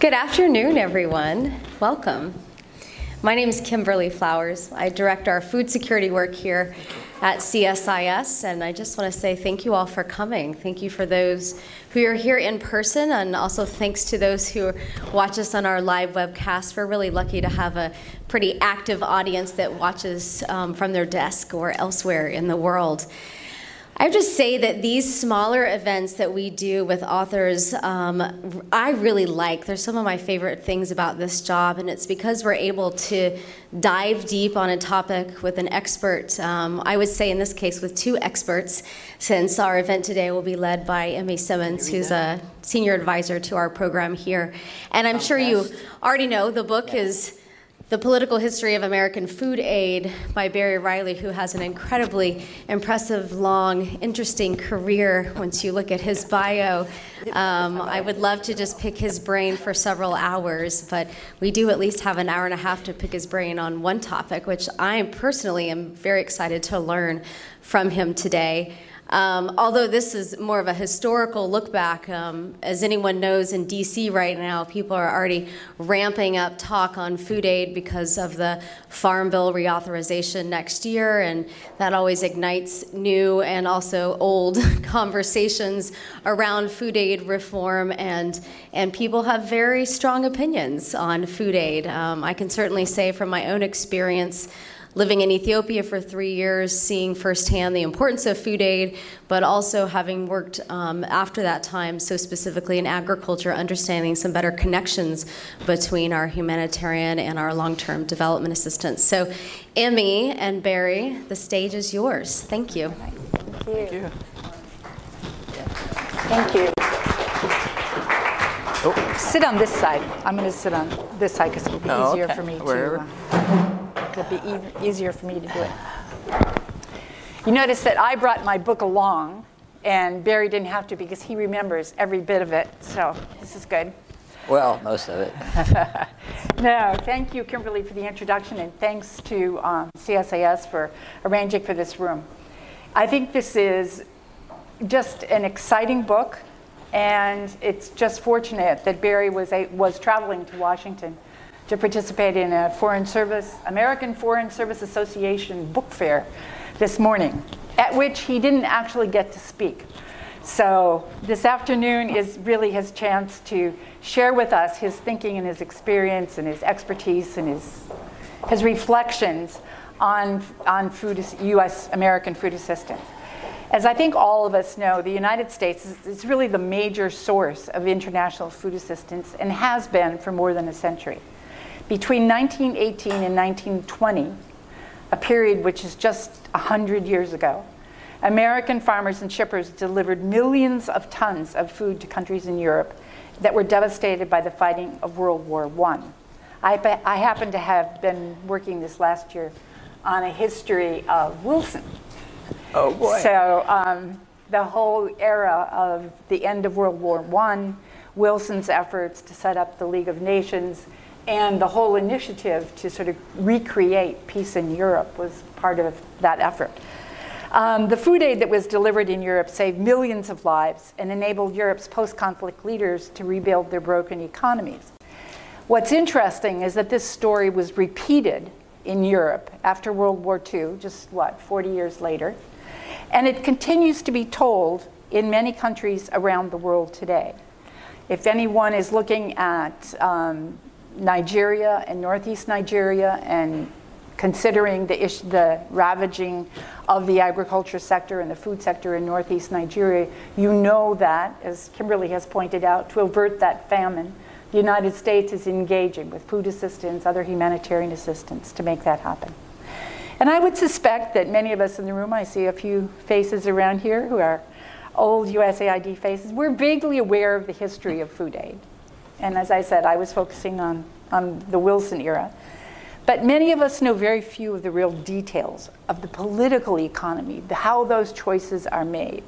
Good afternoon, everyone. Welcome. My name is Kimberly Flowers. I direct our food security work here at CSIS, and I just want to say thank you all for coming. Thank you for those who are here in person, and also thanks to those who watch us on our live webcast. We're really lucky to have a pretty active audience that watches um, from their desk or elsewhere in the world. I would just say that these smaller events that we do with authors, um, I really like. They're some of my favorite things about this job, and it's because we're able to dive deep on a topic with an expert. Um, I would say in this case with two experts, since our event today will be led by Emmy Simmons, who's a senior advisor to our program here. And I'm sure you already know the book is the Political History of American Food Aid by Barry Riley, who has an incredibly impressive, long, interesting career once you look at his bio. Um, I would love to just pick his brain for several hours, but we do at least have an hour and a half to pick his brain on one topic, which I personally am very excited to learn from him today. Um, although this is more of a historical look back, um, as anyone knows in DC right now, people are already ramping up talk on food aid because of the Farm Bill reauthorization next year, and that always ignites new and also old conversations around food aid reform, and, and people have very strong opinions on food aid. Um, I can certainly say from my own experience living in Ethiopia for three years, seeing firsthand the importance of food aid, but also having worked um, after that time so specifically in agriculture, understanding some better connections between our humanitarian and our long term development assistance. So, Emmy and Barry, the stage is yours. Thank you. Thank you. Thank you. Oh. Sit on this side. I'm going to sit on this side because it'll be oh, easier okay. for me Wherever. to. Uh, it'll be e- easier for me to do it. You notice that I brought my book along, and Barry didn't have to because he remembers every bit of it. So this is good. Well, most of it. no, thank you, Kimberly, for the introduction, and thanks to um, CSIS for arranging for this room. I think this is just an exciting book, and it's just fortunate that Barry was, a, was traveling to Washington to participate in a Foreign Service, American Foreign Service Association book fair this morning, at which he didn't actually get to speak. So this afternoon is really his chance to share with us his thinking and his experience and his expertise and his, his reflections on, on food, U.S. American food assistance. As I think all of us know, the United States is, is really the major source of international food assistance and has been for more than a century. Between 1918 and 1920, a period which is just 100 years ago, American farmers and shippers delivered millions of tons of food to countries in Europe that were devastated by the fighting of World War I. I, I happen to have been working this last year on a history of Wilson. Oh boy. So um, the whole era of the end of World War I, Wilson's efforts to set up the League of Nations, and the whole initiative to sort of recreate peace in Europe was part of that effort. Um, the food aid that was delivered in Europe saved millions of lives and enabled Europe's post conflict leaders to rebuild their broken economies. What's interesting is that this story was repeated in Europe after World War II, just what, 40 years later. And it continues to be told in many countries around the world today. If anyone is looking at um, Nigeria and northeast Nigeria and considering the, ish, the ravaging of the agriculture sector and the food sector in northeast Nigeria, you know that, as Kimberly has pointed out, to avert that famine, the United States is engaging with food assistance, other humanitarian assistance to make that happen. And I would suspect that many of us in the room, I see a few faces around here who are old USAID faces, we're vaguely aware of the history of food aid. And as I said, I was focusing on, on the Wilson era. But many of us know very few of the real details of the political economy, the, how those choices are made.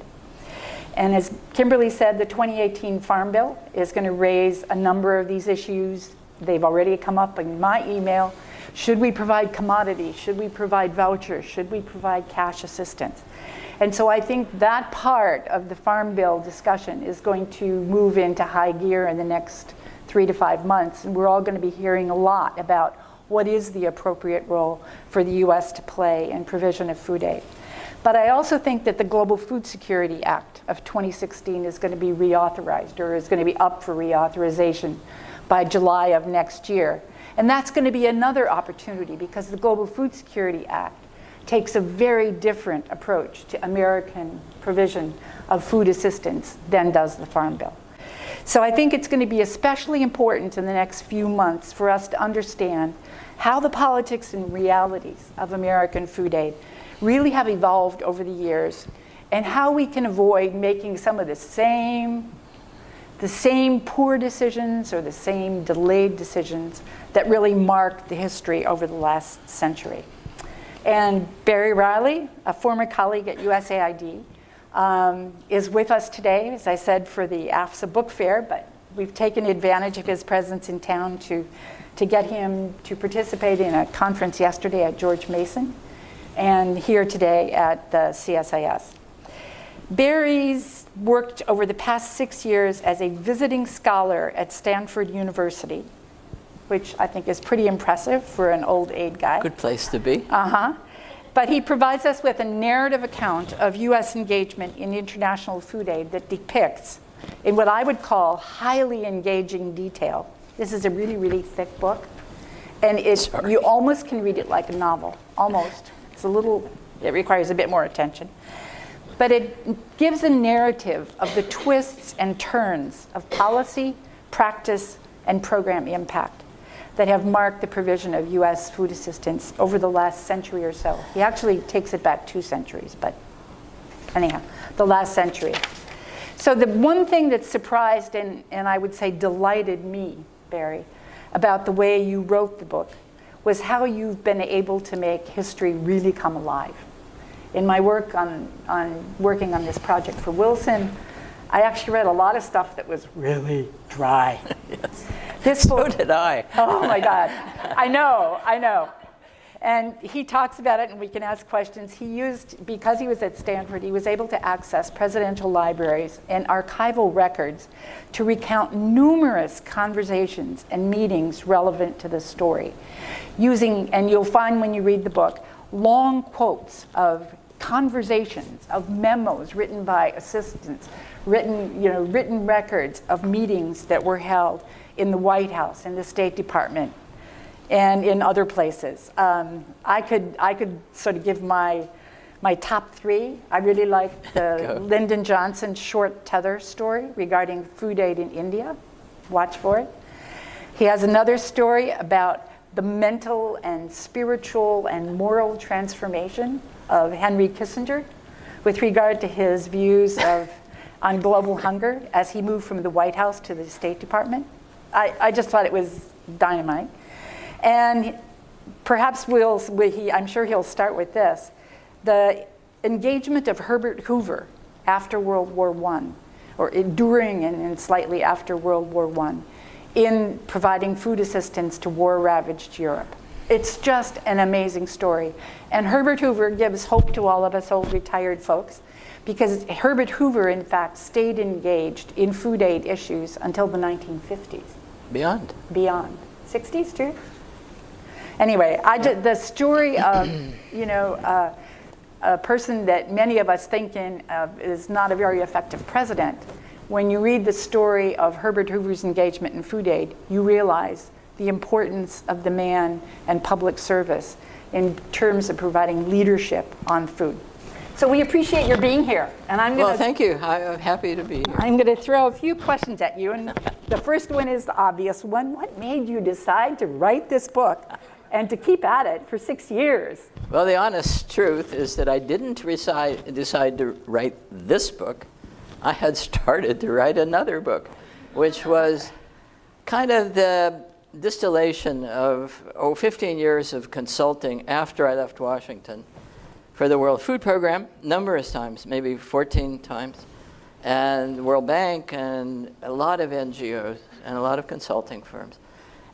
And as Kimberly said, the 2018 Farm Bill is going to raise a number of these issues. They've already come up in my email. Should we provide commodities? Should we provide vouchers? Should we provide cash assistance? And so I think that part of the Farm Bill discussion is going to move into high gear in the next three to five months. And we're all going to be hearing a lot about what is the appropriate role for the U.S. to play in provision of food aid. But I also think that the Global Food Security Act of 2016 is going to be reauthorized or is going to be up for reauthorization by July of next year. And that's going to be another opportunity because the Global Food Security Act takes a very different approach to American provision of food assistance than does the Farm Bill. So I think it's going to be especially important in the next few months for us to understand how the politics and realities of American food aid really have evolved over the years and how we can avoid making some of the same the same poor decisions or the same delayed decisions that really mark the history over the last century. And Barry Riley, a former colleague at USAID, um, is with us today, as I said, for the AFSA Book Fair, but we've taken advantage of his presence in town to, to get him to participate in a conference yesterday at George Mason and here today at the CSIS. Barry's worked over the past six years as a visiting scholar at Stanford University, which I think is pretty impressive for an old aid guy. Good place to be. Uh huh. But he provides us with a narrative account of U.S. engagement in international food aid that depicts, in what I would call highly engaging detail. This is a really, really thick book. And it, you almost can read it like a novel, almost. It's a little, it requires a bit more attention. But it gives a narrative of the twists and turns of policy, practice, and program impact that have marked the provision of U.S. food assistance over the last century or so. He actually takes it back two centuries, but anyhow, the last century. So, the one thing that surprised and, and I would say delighted me, Barry, about the way you wrote the book was how you've been able to make history really come alive. In my work on, on working on this project for Wilson, I actually read a lot of stuff that was really dry. yes. This so did I. oh my God. I know, I know. And he talks about it, and we can ask questions. He used, because he was at Stanford, he was able to access presidential libraries and archival records to recount numerous conversations and meetings relevant to the story. Using, and you'll find when you read the book, long quotes of conversations, of memos written by assistants, written, you know, written records of meetings that were held in the White House, in the State Department, and in other places. Um, I, could, I could sort of give my, my top three. I really like the Lyndon Johnson short tether story regarding food aid in India. Watch for it. He has another story about the mental and spiritual and moral transformation of Henry Kissinger with regard to his views of on global hunger as he moved from the White House to the State Department. I, I just thought it was dynamite. And perhaps we'll, he, I'm sure he'll start with this. The engagement of Herbert Hoover after World War I, or during and, and slightly after World War I, in providing food assistance to war ravaged Europe. It's just an amazing story. And Herbert Hoover gives hope to all of us old retired folks because Herbert Hoover, in fact, stayed engaged in food aid issues until the 1950s. Beyond. Beyond. 60s too? Anyway, I just, the story of, you know, uh, a person that many of us think in, uh, is not a very effective president, when you read the story of Herbert Hoover's engagement in food aid, you realize the importance of the man and public service in terms of providing leadership on food. So we appreciate your being here. And I'm going to. Well, thank you. I'm happy to be here. I'm going to throw a few questions at you. And the first one is the obvious one. What made you decide to write this book and to keep at it for six years? Well, the honest truth is that I didn't decide, decide to write this book. I had started to write another book, which was kind of the distillation of oh, 15 years of consulting after I left Washington for the World Food Program numerous times, maybe 14 times, and World Bank and a lot of NGOs and a lot of consulting firms.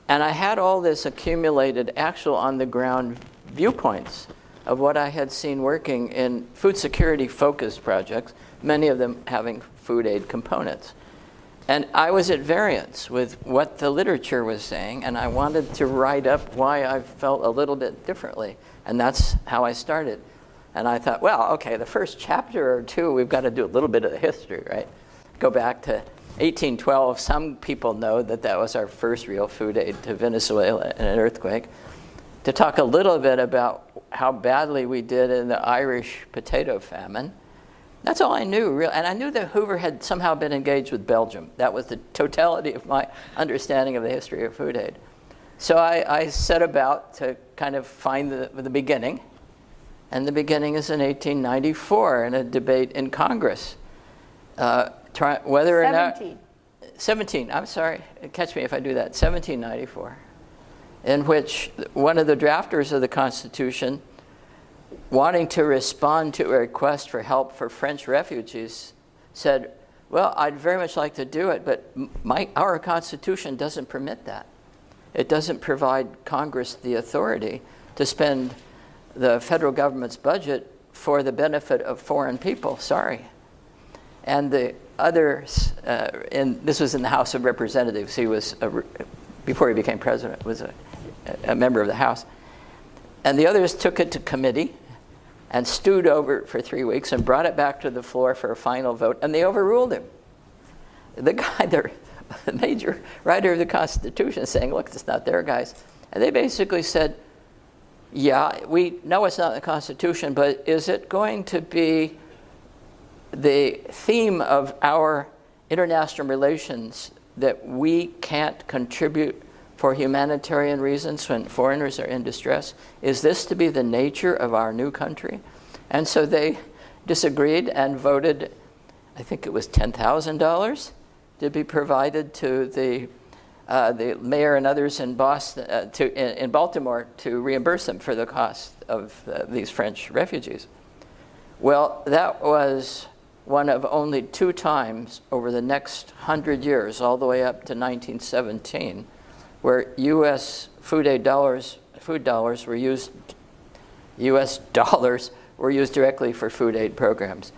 And I had all this accumulated actual on the ground viewpoints of what I had seen working in food security focused projects, many of them having food aid components. And I was at variance with what the literature was saying, and I wanted to write up why I felt a little bit differently. And that's how I started. And I thought, well, okay, the first chapter or two, we've got to do a little bit of the history, right? Go back to 1812. Some people know that that was our first real food aid to Venezuela in an earthquake. To talk a little bit about how badly we did in the Irish potato famine that's all I knew, really. And I knew that Hoover had somehow been engaged with Belgium. That was the totality of my understanding of the history of food aid. So I, I set about to kind of find the, the beginning. And the beginning is in 1894 in a debate in Congress. Uh, try, whether 17. or not. 17, I'm sorry. Catch me if I do that. 1794. In which one of the drafters of the Constitution wanting to respond to a request for help for French refugees, said, Well, I'd very much like to do it, but my, our Constitution doesn't permit that. It doesn't provide Congress the authority to spend the federal government's budget for the benefit of foreign people. Sorry. And the others, uh, and this was in the House of Representatives. He was, a, before he became president, was a, a member of the House. And the others took it to committee and stewed over it for three weeks and brought it back to the floor for a final vote, and they overruled him. The guy, the major writer of the Constitution, saying, Look, it's not there, guys. And they basically said, Yeah, we know it's not in the Constitution, but is it going to be the theme of our international relations that we can't contribute for humanitarian reasons when foreigners are in distress? Is this to be the nature of our new country? And so they disagreed and voted, I think it was $10,000 to be provided to the, uh, the mayor and others in, Boston, uh, to, in, in, Baltimore to reimburse them for the cost of uh, these French refugees. Well, that was one of only two times over the next hundred years, all the way up to 1917, where U.S. food aid dollars, food dollars were used, U.S. dollars were used directly for food aid programs.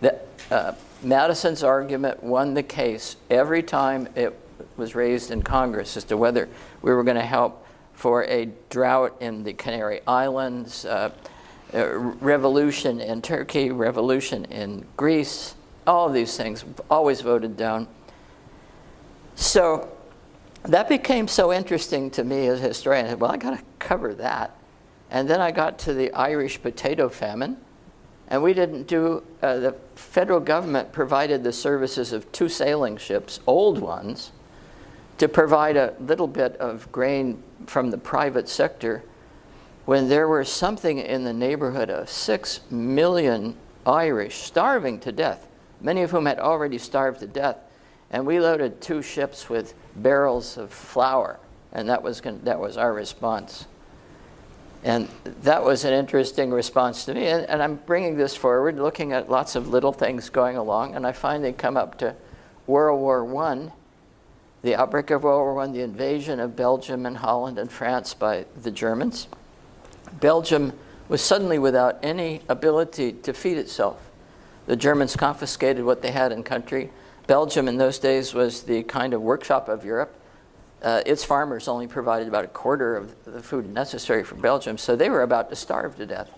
The, uh, Madison's argument won the case every time it was raised in Congress as to whether we were going to help for a drought in the Canary Islands, uh, revolution in Turkey, revolution in Greece, all of these things always voted down. So that became so interesting to me as a historian. I said, well, I got to cover that. And then I got to the Irish potato famine, and we didn't do, uh, the federal government provided the services of two sailing ships, old ones, to provide a little bit of grain from the private sector when there were something in the neighborhood of six million Irish starving to death, many of whom had already starved to death. And we loaded two ships with barrels of flour, and that was, that was our response. And that was an interesting response to me. And, and, I'm bringing this forward, looking at lots of little things going along, and I finally come up to World War I, the outbreak of World War I, the invasion of Belgium and Holland and France by the Germans. Belgium was suddenly without any ability to feed itself. The Germans confiscated what they had in country. Belgium in those days was the kind of workshop of Europe. Uh, its farmers only provided about a quarter of the food necessary for Belgium, so they were about to starve to death.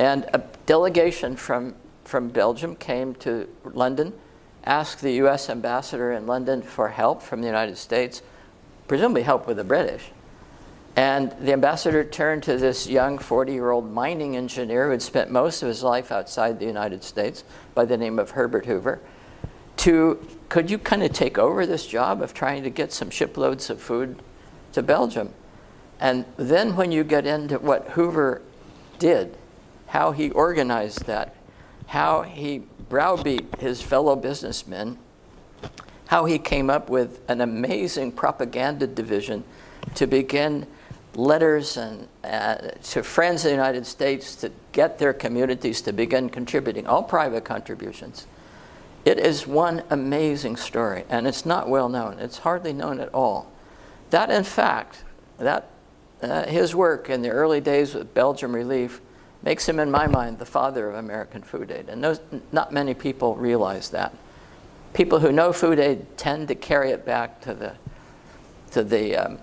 And a delegation from, from Belgium came to London, asked the US ambassador in London for help from the United States, presumably help with the British. And the ambassador turned to this young 40 year old mining engineer who had spent most of his life outside the United States by the name of Herbert Hoover to could you kind of take over this job of trying to get some shiploads of food to Belgium? And then when you get into what Hoover did, how he organized that, how he browbeat his fellow businessmen, how he came up with an amazing propaganda division to begin letters and, uh, to friends in the United States to get their communities to begin contributing, all private contributions. It is one amazing story, and it's not well known. It's hardly known at all. That, in fact, that uh, his work in the early days with Belgium Relief makes him, in my mind, the father of American food aid. And those, not many people realize that. people who know food aid tend to carry it back to the, to the um,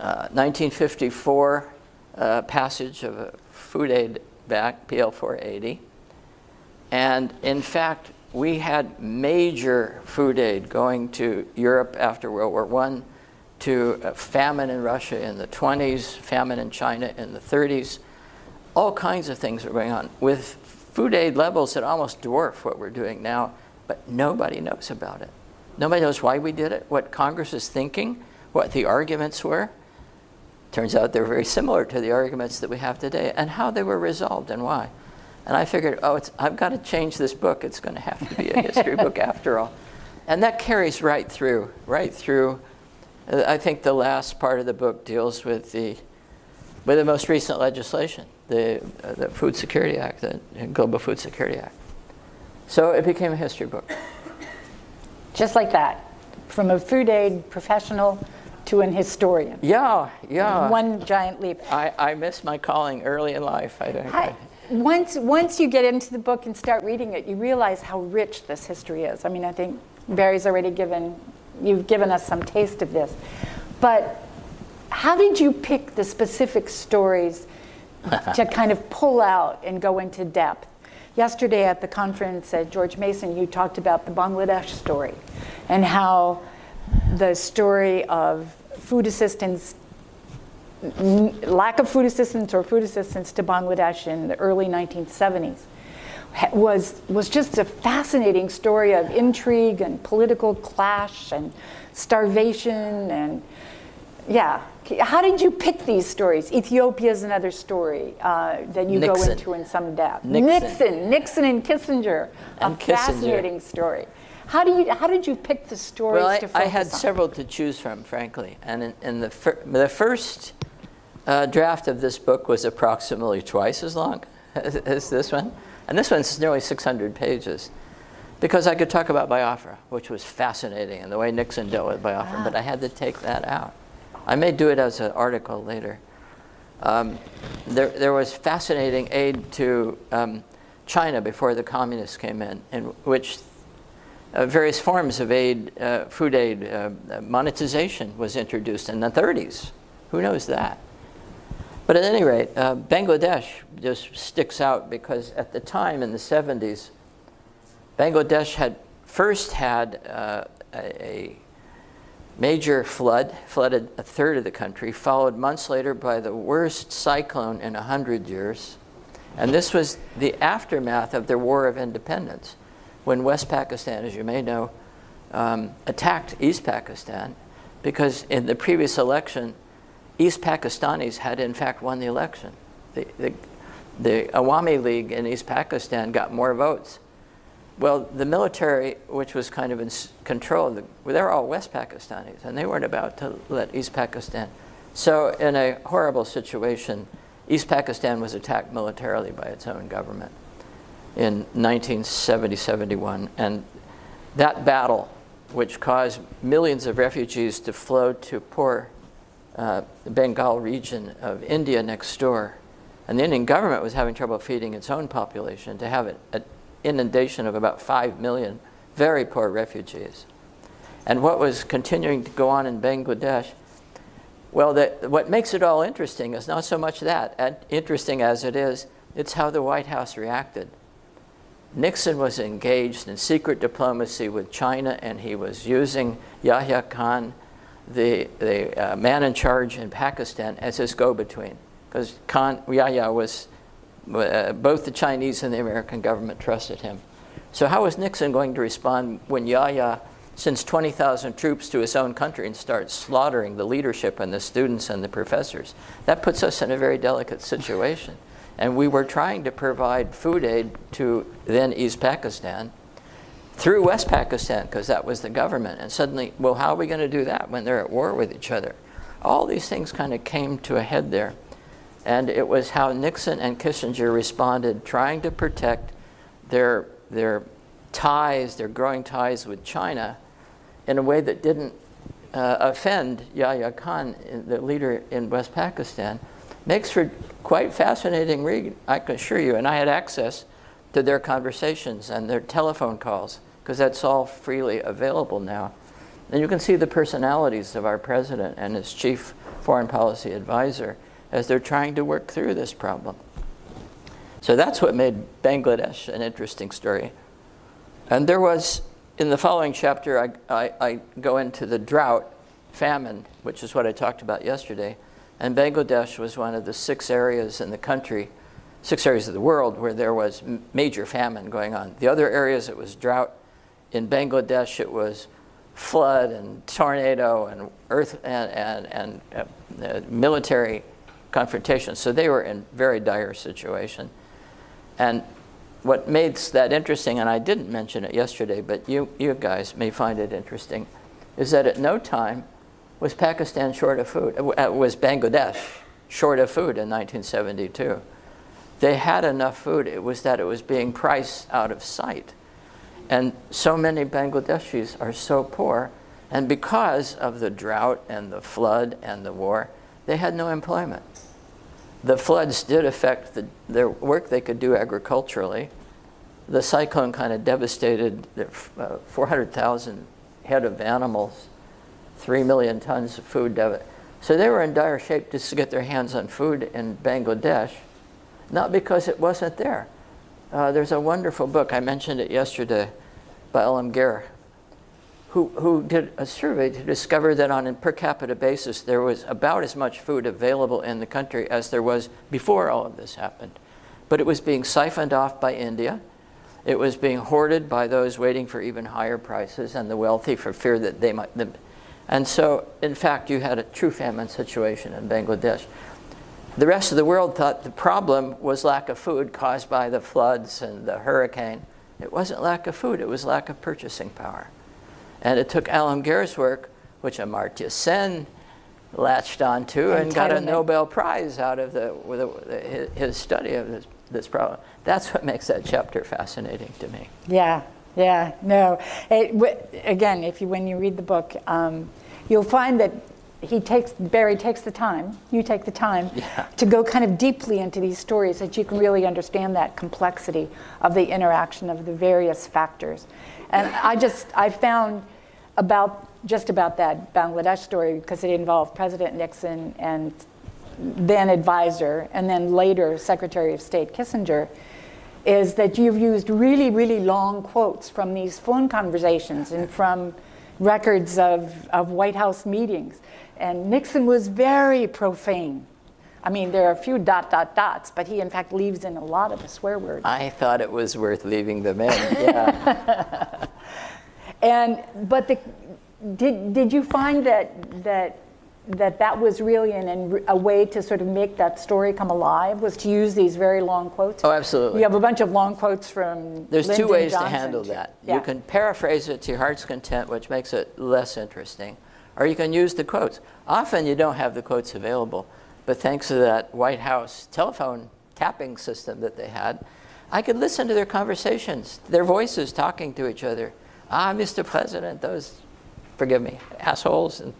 uh, 1954 uh, passage of a food aid back, PL 480. And in fact, we had major food aid going to Europe after World War I, to famine in Russia in the 20s, famine in China in the 30s. All kinds of things were going on with food aid levels that almost dwarf what we're doing now, but nobody knows about it. Nobody knows why we did it, what Congress is thinking, what the arguments were. Turns out they're very similar to the arguments that we have today and how they were resolved and why. And I figured, oh, I've got to change this book. It's going to have to be a history book after all. And that carries right through, right through. Uh, I think the last part of the book deals with the, with the most recent legislation, the, uh, the Food Security Act, the Global Food Security Act. So it became a history book. Just like that, from a food aid professional to an historian. Yeah, yeah. One giant leap. I, I missed my calling early in life, I think. I, once, once you get into the book and start reading it, you realize how rich this history is. I mean, I think Barry's already given, you've given us some taste of this. But how did you pick the specific stories to kind of pull out and go into depth? Yesterday at the conference at George Mason, you talked about the Bangladesh story and how the story of food assistance lack of food assistance or food assistance to Bangladesh in the early 1970s was, was just a fascinating story of intrigue and political clash and starvation and yeah. How did you pick these stories? Ethiopia is another story uh, that you Nixon. go into in some depth. Nixon, Nixon, Nixon and Kissinger, and a Kissinger. fascinating story. How, do you, how did you pick the stories well, I, I had on? several to choose from, frankly. And in, in the, fir- the first uh, draft of this book was approximately twice as long as, as, this one. And this one's nearly 600 pages. Because I could talk about Biafra, which was fascinating, and the way Nixon dealt with Biafra, but I had to take that out. I may do it as an article later. Um, there, there was fascinating aid to um, China before the communists came in, in which uh, various forms of aid, uh, food aid, uh, monetization was introduced in the 30s. Who knows that? But at any rate, uh, Bangladesh just sticks out because at the time in the 70s, Bangladesh had first had uh, a, a major flood, flooded a third of the country, followed months later by the worst cyclone in 100 years. And this was the aftermath of their War of Independence, when West Pakistan, as you may know, um, attacked East Pakistan, because in the previous election, East Pakistanis had in fact won the election. The, the, the Awami League in East Pakistan got more votes. Well, the military, which was kind of in control, the, they're all West Pakistanis, and they weren't about to let East Pakistan. So, in a horrible situation, East Pakistan was attacked militarily by its own government in 1970 71. And that battle, which caused millions of refugees to flow to poor uh, Bengal region of India next door, and the Indian government was having trouble feeding its own population to have an inundation of about 5 million very poor refugees. And what was continuing to go on in Bangladesh, well, the, what makes it all interesting is not so much that, interesting as it is, it's how the White House reacted. Nixon was engaged in secret diplomacy with China, and he was using Yahya Khan the, the uh, man in charge in Pakistan as his go-between, because Khan Yahya was uh, both the Chinese and the American government trusted him. So how was Nixon going to respond when Yahya sends 20,000 troops to his own country and starts slaughtering the leadership and the students and the professors? That puts us in a very delicate situation. And we were trying to provide food aid to then East Pakistan through West Pakistan, because that was the government. And suddenly, well, how are we going to do that when they're at war with each other? All these things kind of came to a head there. And it was how Nixon and Kissinger responded, trying to protect their, their ties, their growing ties with China, in a way that didn't uh, offend Yahya Khan, the leader in West Pakistan. Makes for quite fascinating read, I can assure you. And I had access to their conversations and their telephone calls because that's all freely available now. And you can see the personalities of our president and his chief foreign policy advisor as they're trying to work through this problem. So that's what made Bangladesh an interesting story. And there was, in the following chapter, I, I, I go into the drought, famine, which is what I talked about yesterday. And Bangladesh was one of the six areas in the country, six areas of the world where there was major famine going on. The other areas, it was drought. In Bangladesh, it was flood and tornado and earth and, and, and uh, uh, military confrontation. So they were in very dire situation. And what makes that interesting, and I didn't mention it yesterday, but you, you guys may find it interesting, is that at no time was Pakistan short of food, uh, was Bangladesh short of food in 1972. They had enough food, it was that it was being priced out of sight. And so many Bangladeshis are so poor, and because of the drought and the flood and the war, they had no employment. The floods did affect the, their work they could do agriculturally. The cyclone kind of devastated uh, 400,000 head of animals, 3 million tons of food. So they were in dire shape just to get their hands on food in Bangladesh, not because it wasn't there, uh, there's a wonderful book, I mentioned it yesterday, by Alamgir, who, who did a survey to discover that on a per capita basis, there was about as much food available in the country as there was before all of this happened. But it was being siphoned off by India. It was being hoarded by those waiting for even higher prices and the wealthy for fear that they might. And so, in fact, you had a true famine situation in Bangladesh. The rest of the world thought the problem was lack of food caused by the floods and the hurricane. It wasn't lack of food, it was lack of purchasing power. And it took Alamgir's work, which Amartya Sen latched onto and got a Nobel Prize out of the, the, his study of this, this problem. That's what makes that chapter fascinating to me. Yeah, yeah, no. It, again, if you, when you read the book, um, you'll find that he takes Barry takes the time, you take the time yeah. to go kind of deeply into these stories that you can really understand that complexity of the interaction of the various factors. And I just I found about just about that Bangladesh story because it involved President Nixon and then advisor and then later Secretary of State Kissinger is that you've used really really long quotes from these phone conversations and from records of, of White House meetings and Nixon was very profane. I mean, there are a few dot, dot, dots, but he in fact leaves in a lot of the swear words. I thought it was worth leaving them in, yeah. And, but the, did, did you find that, that that that was really an, a way to sort of make that story come alive was to use these very long quotes. Oh, absolutely. You have a bunch of long quotes from. There's Lyndon two ways Johnson to handle that. Yeah. You can paraphrase it to your heart's content, which makes it less interesting, or you can use the quotes. Often you don't have the quotes available, but thanks to that White House telephone tapping system that they had, I could listen to their conversations, their voices talking to each other. Ah, Mr. President, those, forgive me, assholes. And,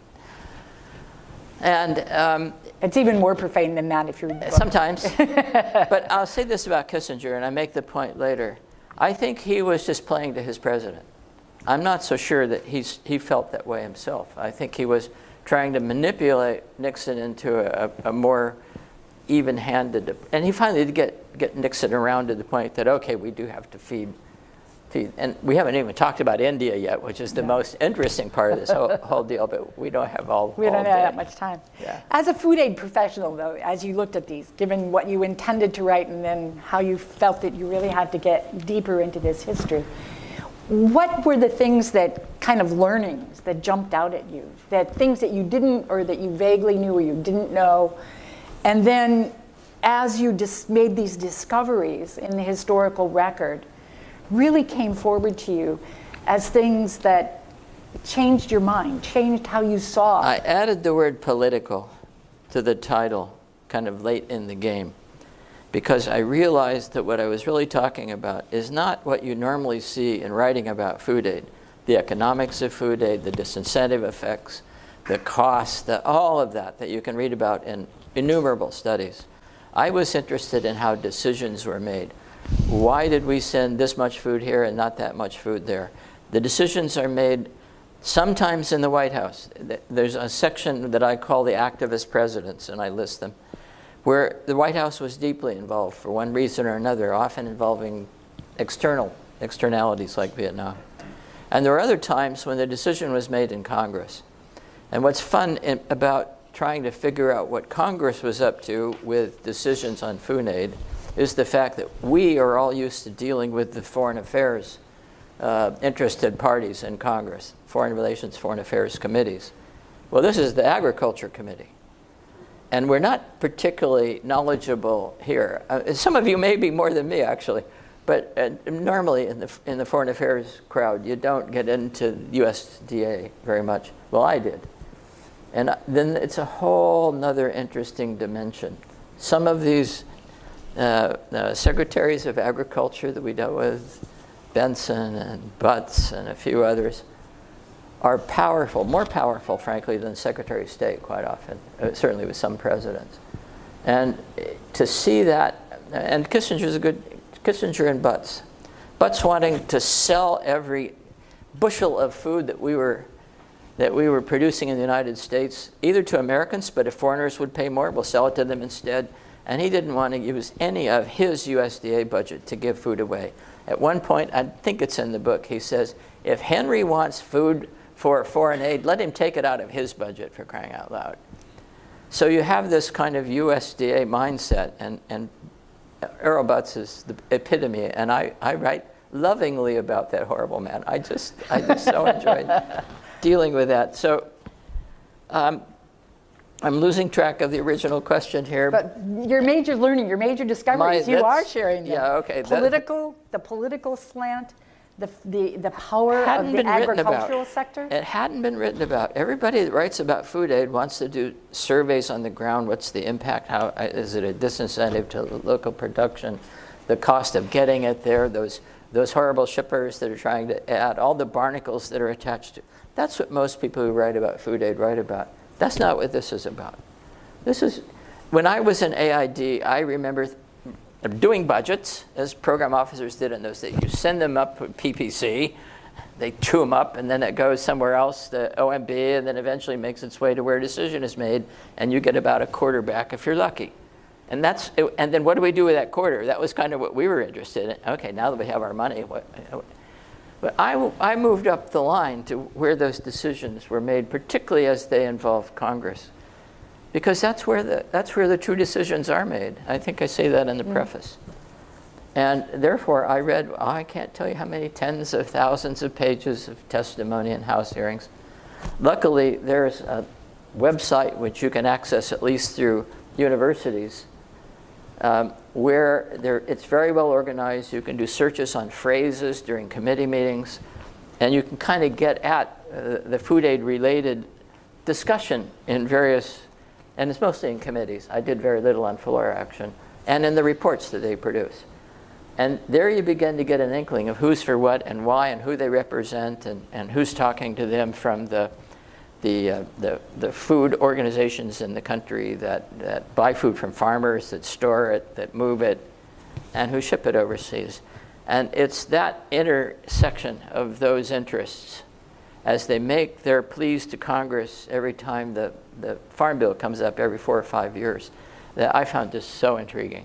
and um, it's even more profane than that if you're. Sometimes. but I'll say this about Kissinger, and I make the point later. I think he was just playing to his president. I'm not so sure that he's, he felt that way himself. I think he was trying to manipulate Nixon into a, a more even-handed, and he finally did get, get Nixon around to the point that, okay, we do have to feed, And we haven't even talked about India yet, which is the yeah. most interesting part of this whole, whole deal, but we don't have all We all don't day. have that much time. Yeah. As a food aid professional, though, as you looked at these, given what you intended to write and then how you felt that you really had to get deeper into this history, what were the things that kind of learnings that jumped out at you? That things that you didn't, or that you vaguely knew, or you didn't know? And then as you dis- made these discoveries in the historical record, really came forward to you as things that changed your mind, changed how you saw. I added the word political to the title kind of late in the game because I realized that what I was really talking about is not what you normally see in writing about food aid the economics of food aid, the disincentive effects, the costs, the, all of that that you can read about in innumerable studies. I was interested in how decisions were made. Why did we send this much food here and not that much food there? The decisions are made sometimes in the White House. There's a section that I call the activist presidents, and I list them, where the White House was deeply involved for one reason or another, often involving external externalities like Vietnam. And there were other times when the decision was made in Congress. And what's fun in, about trying to figure out what Congress was up to with decisions on food aid is the fact that we are all used to dealing with the foreign affairs uh, interested parties in Congress, foreign relations, foreign affairs committees. Well, this is the Agriculture Committee. And we're not particularly knowledgeable here. Uh, some of you may be more than me, actually. But uh, normally in the, in the foreign affairs crowd, you don't get into USDA very much. Well, I did. And uh, then it's a whole other interesting dimension. Some of these secretaries of agriculture that we dealt with, Benson and Butz and a few others, are powerful, more powerful, frankly, than Secretary of State quite often, uh, certainly with some presidents. And to see that, and Kissinger is a good Kissinger and Butz. Butz wanting to sell every bushel of food that we were that we were producing in the United States, either to Americans, but if foreigners would pay more, we'll sell it to them instead. And he didn't want to use any of his USDA budget to give food away. At one point, I think it's in the book, he says, if Henry wants food for foreign aid, let him take it out of his budget for crying out loud. So you have this kind of USDA mindset, and, and Butz is the epitome, and I, I write lovingly about that horrible man. I just, I just so enjoyed dealing with that. So um, I'm losing track of the original question here. But your major learning, your major discoveries, My- you are sharing them. yeah, okay, that- Political, the political slant, the, the, the power of the agricultural sector. It hadn't been written about. Everybody that writes about food aid wants to do surveys on the ground. What's the impact? How uh, is it a disincentive to local production? The cost of getting it there. Those those horrible shippers that are trying to add all the barnacles that are attached to. That's what most people who write about food aid write about. That's not what this is about. This is when I was in AID. I remember doing budgets, as program officers did in those days. You send them up with PPC, they chew them up, and then it goes somewhere else, the OMB, and then eventually makes its way to where a decision is made, and you get about a quarter back if you're lucky. And that's, and then what do we do with that quarter? That was kind of what we were interested in. Okay, now that we have our money, what? But I, I moved up the line to where those decisions were made, particularly as they involve Congress because that's where the, that's where the true decisions are made. I think I say that in the mm. preface. And therefore, I read, oh, I can't tell you how many tens of thousands of pages of testimony in House hearings. Luckily, there's a website which you can access at least through universities um, where there, it's very well organized. You can do searches on phrases during committee meetings, and you can kind of get at uh, the food aid related discussion in various and it's mostly in committees. I did very little on floor action, and in the reports that they produce. And there you begin to get an inkling of who's for what and why and who they represent and, and who's talking to them from the, the, uh, the, the food organizations in the country that, that buy food from farmers, that store it, that move it, and who ship it overseas. And it's that intersection of those interests as they make their pleas to Congress every time the, the Farm Bill comes up every four or five years that I found just so intriguing.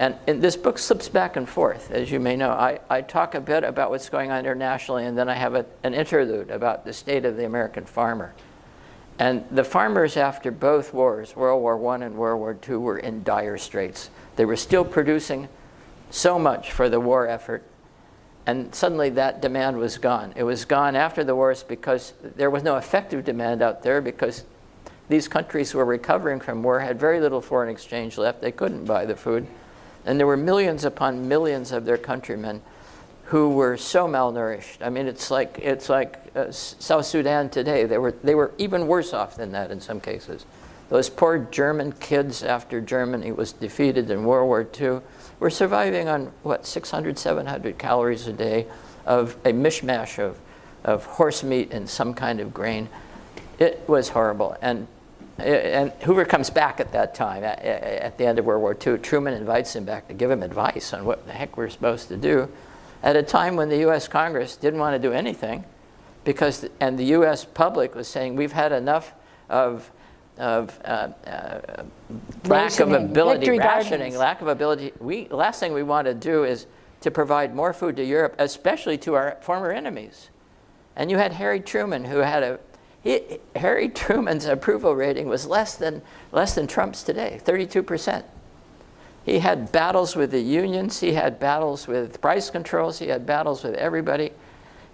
And, and this book slips back and forth, as you may know. I, I talk a bit about what's going on internationally, and then I have a, an interlude about the state of the American farmer. And the farmers after both wars, World War I and World War II, were in dire straits. They were still producing so much for the war effort, and suddenly that demand was gone. It was gone after the wars because there was no effective demand out there because these countries were recovering from war had very little foreign exchange left. They couldn't buy the food. And there were millions upon millions of their countrymen who were so malnourished. I mean, it's like, it's like uh, South Sudan today. They were, they were even worse off than that in some cases. Those poor German kids after Germany was defeated in World War II were surviving on, what, 600, 700 calories a day of a mishmash of, of horse meat and some kind of grain. It was horrible. And and Hoover comes back at that time, at, at, the end of World War II. Truman invites him back to give him advice on what the heck we're supposed to do. at a time when the US Congress didn't want to do anything because, and the US public was saying, we've had enough of, of uh, uh, lack of ability, victory rationing, gardens. lack of ability. We, last thing we want to do is to provide more food to Europe, especially to our former enemies. And you had Harry Truman, who had a he, Harry Truman's approval rating was less than less than Trump's today, 32 percent. He had battles with the unions, he had battles with price controls, he had battles with everybody,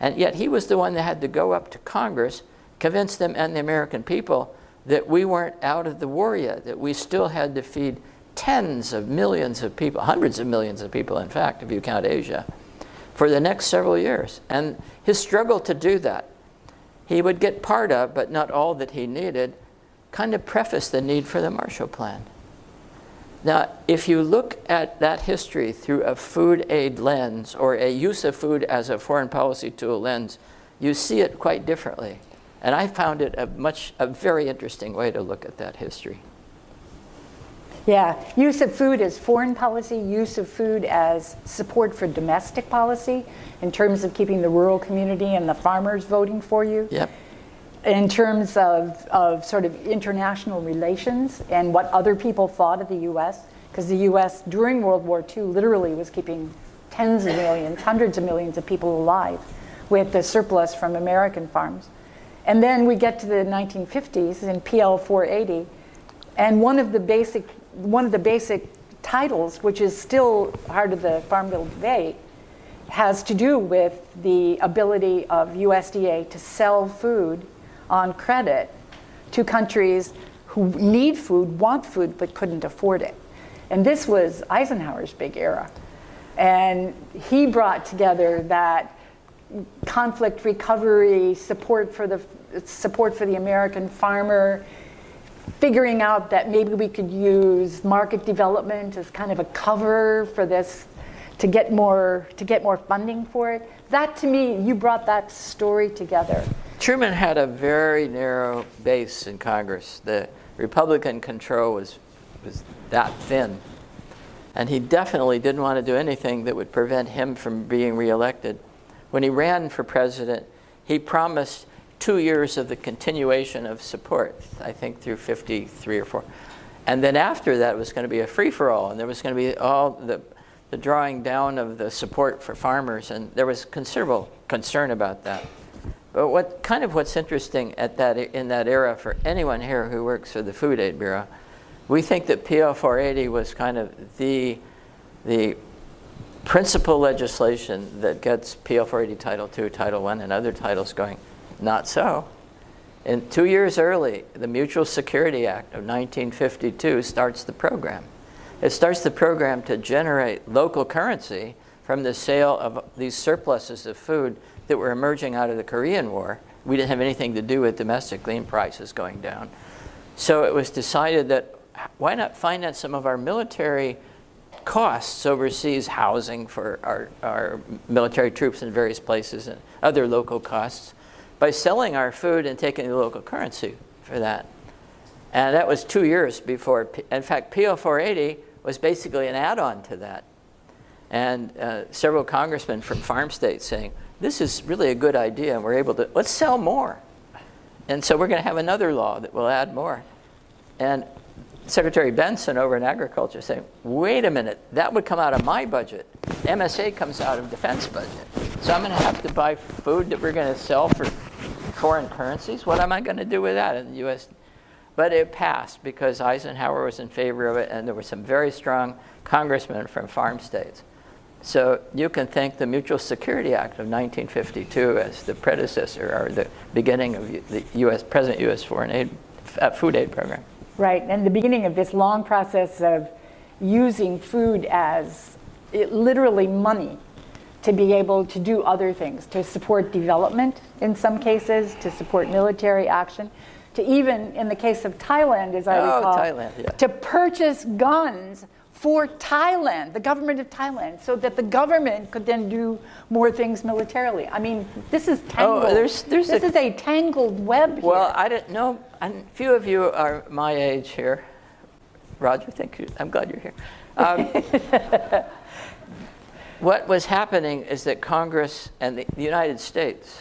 and yet he was the one that had to go up to Congress, convince them and the American people that we weren't out of the war yet, that we still had to feed tens of millions of people, hundreds of millions of people, in fact, if you count Asia, for the next several years. And his struggle to do that, he would get part of, but not all that he needed, kind of prefaced the need for the Marshall Plan. Now, if you look at that history through a food aid lens or a use of food as a foreign policy tool lens, you see it quite differently. And I found it a much, a very interesting way to look at that history. Yeah, use of food as foreign policy, use of food as support for domestic policy in terms of keeping the rural community and the farmers voting for you. Yep. In terms of, of sort of international relations and what other people thought of the US, because the US during World War II literally was keeping tens of millions, hundreds of millions of people alive with the surplus from American farms. And then we get to the 1950s in PL 480, and one of the basic one of the basic titles, which is still part of the Farm Bill debate, has to do with the ability of USDA to sell food on credit to countries who need food, want food, but couldn't afford it. And this was Eisenhower's big era. And he brought together that conflict recovery, support for the support for the American farmer, figuring out that maybe we could use market development as kind of a cover for this to get more to get more funding for it. That to me, you brought that story together. Truman had a very narrow base in Congress. The Republican control was, was that thin. And he definitely didn't want to do anything that would prevent him from being reelected. When he ran for president, he promised two years of the continuation of support, I think through 53 or 4. And then after that, was going to be a free for all, and there was going to be all the, the drawing down of the support for farmers, and there was considerable concern about that. But what kind of what's interesting at that in that era for anyone here who works for the Food Aid Bureau, we think that PL 480 was kind of the the principal legislation that gets PL 480 Title II, Title I, and other titles going. Not so. And two years early, the Mutual Security Act of 1952 starts the program. It starts the program to generate local currency from the sale of these surpluses of food that were emerging out of the Korean War. We didn't have anything to do with domestic lean prices going down. So it was decided that why not finance some of our military costs overseas, housing for our, our military troops in various places and other local costs, by selling our food and taking the local currency for that. And that was two years before, in fact, PL 480 was basically an add-on to that. And uh, several congressmen from farm states saying, this is really a good idea and we're able to, let's sell more. And so we're going to have another law that will add more. And Secretary Benson over in agriculture saying, wait a minute, that would come out of my budget. MSA comes out of defense budget. So I'm going to have to buy food that we're going to sell for foreign currencies. What am I going to do with that in the U.S.? But it passed because Eisenhower was in favor of it, and there were some very strong congressmen from farm states. So you can thank the Mutual Security Act of 1952 as the predecessor or the beginning of the U.S. present U.S. foreign aid, uh, food aid program. Right, and the beginning of this long process of using food as it, literally money to be able to do other things, to support development in some cases, to support military action, to even, in the case of Thailand, as I Oh, recall, Thailand, yeah. to purchase guns for Thailand, the government of Thailand, so that the government could then do more things militarily. I mean, this is oh, tangled. Oh, there's- there's this a- is a tangled web Well, here. I didn't know. And a few of you are my age here. Roger, thank you. I'm glad you're here. Um, what was happening is that Congress and the, United States,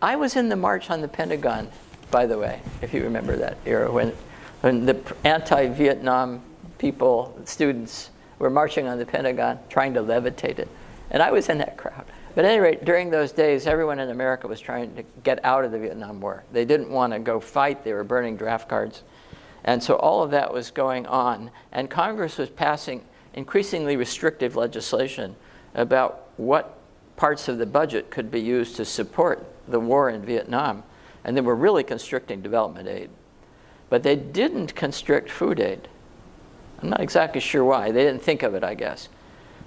I was in the March on the Pentagon, by the way, if you remember that era, when, when the anti Vietnam people, students, were marching on the Pentagon trying to levitate it. And I was in that crowd. But at any rate, during those days, everyone in America was trying to get out of the Vietnam War. They didn't want to go fight, they were burning draft cards. And so all of that was going on. And Congress was passing increasingly restrictive legislation about what parts of the budget could be used to support the war in Vietnam. And they were really constricting development aid. But they didn't constrict food aid. I'm not exactly sure why. They didn't think of it, I guess.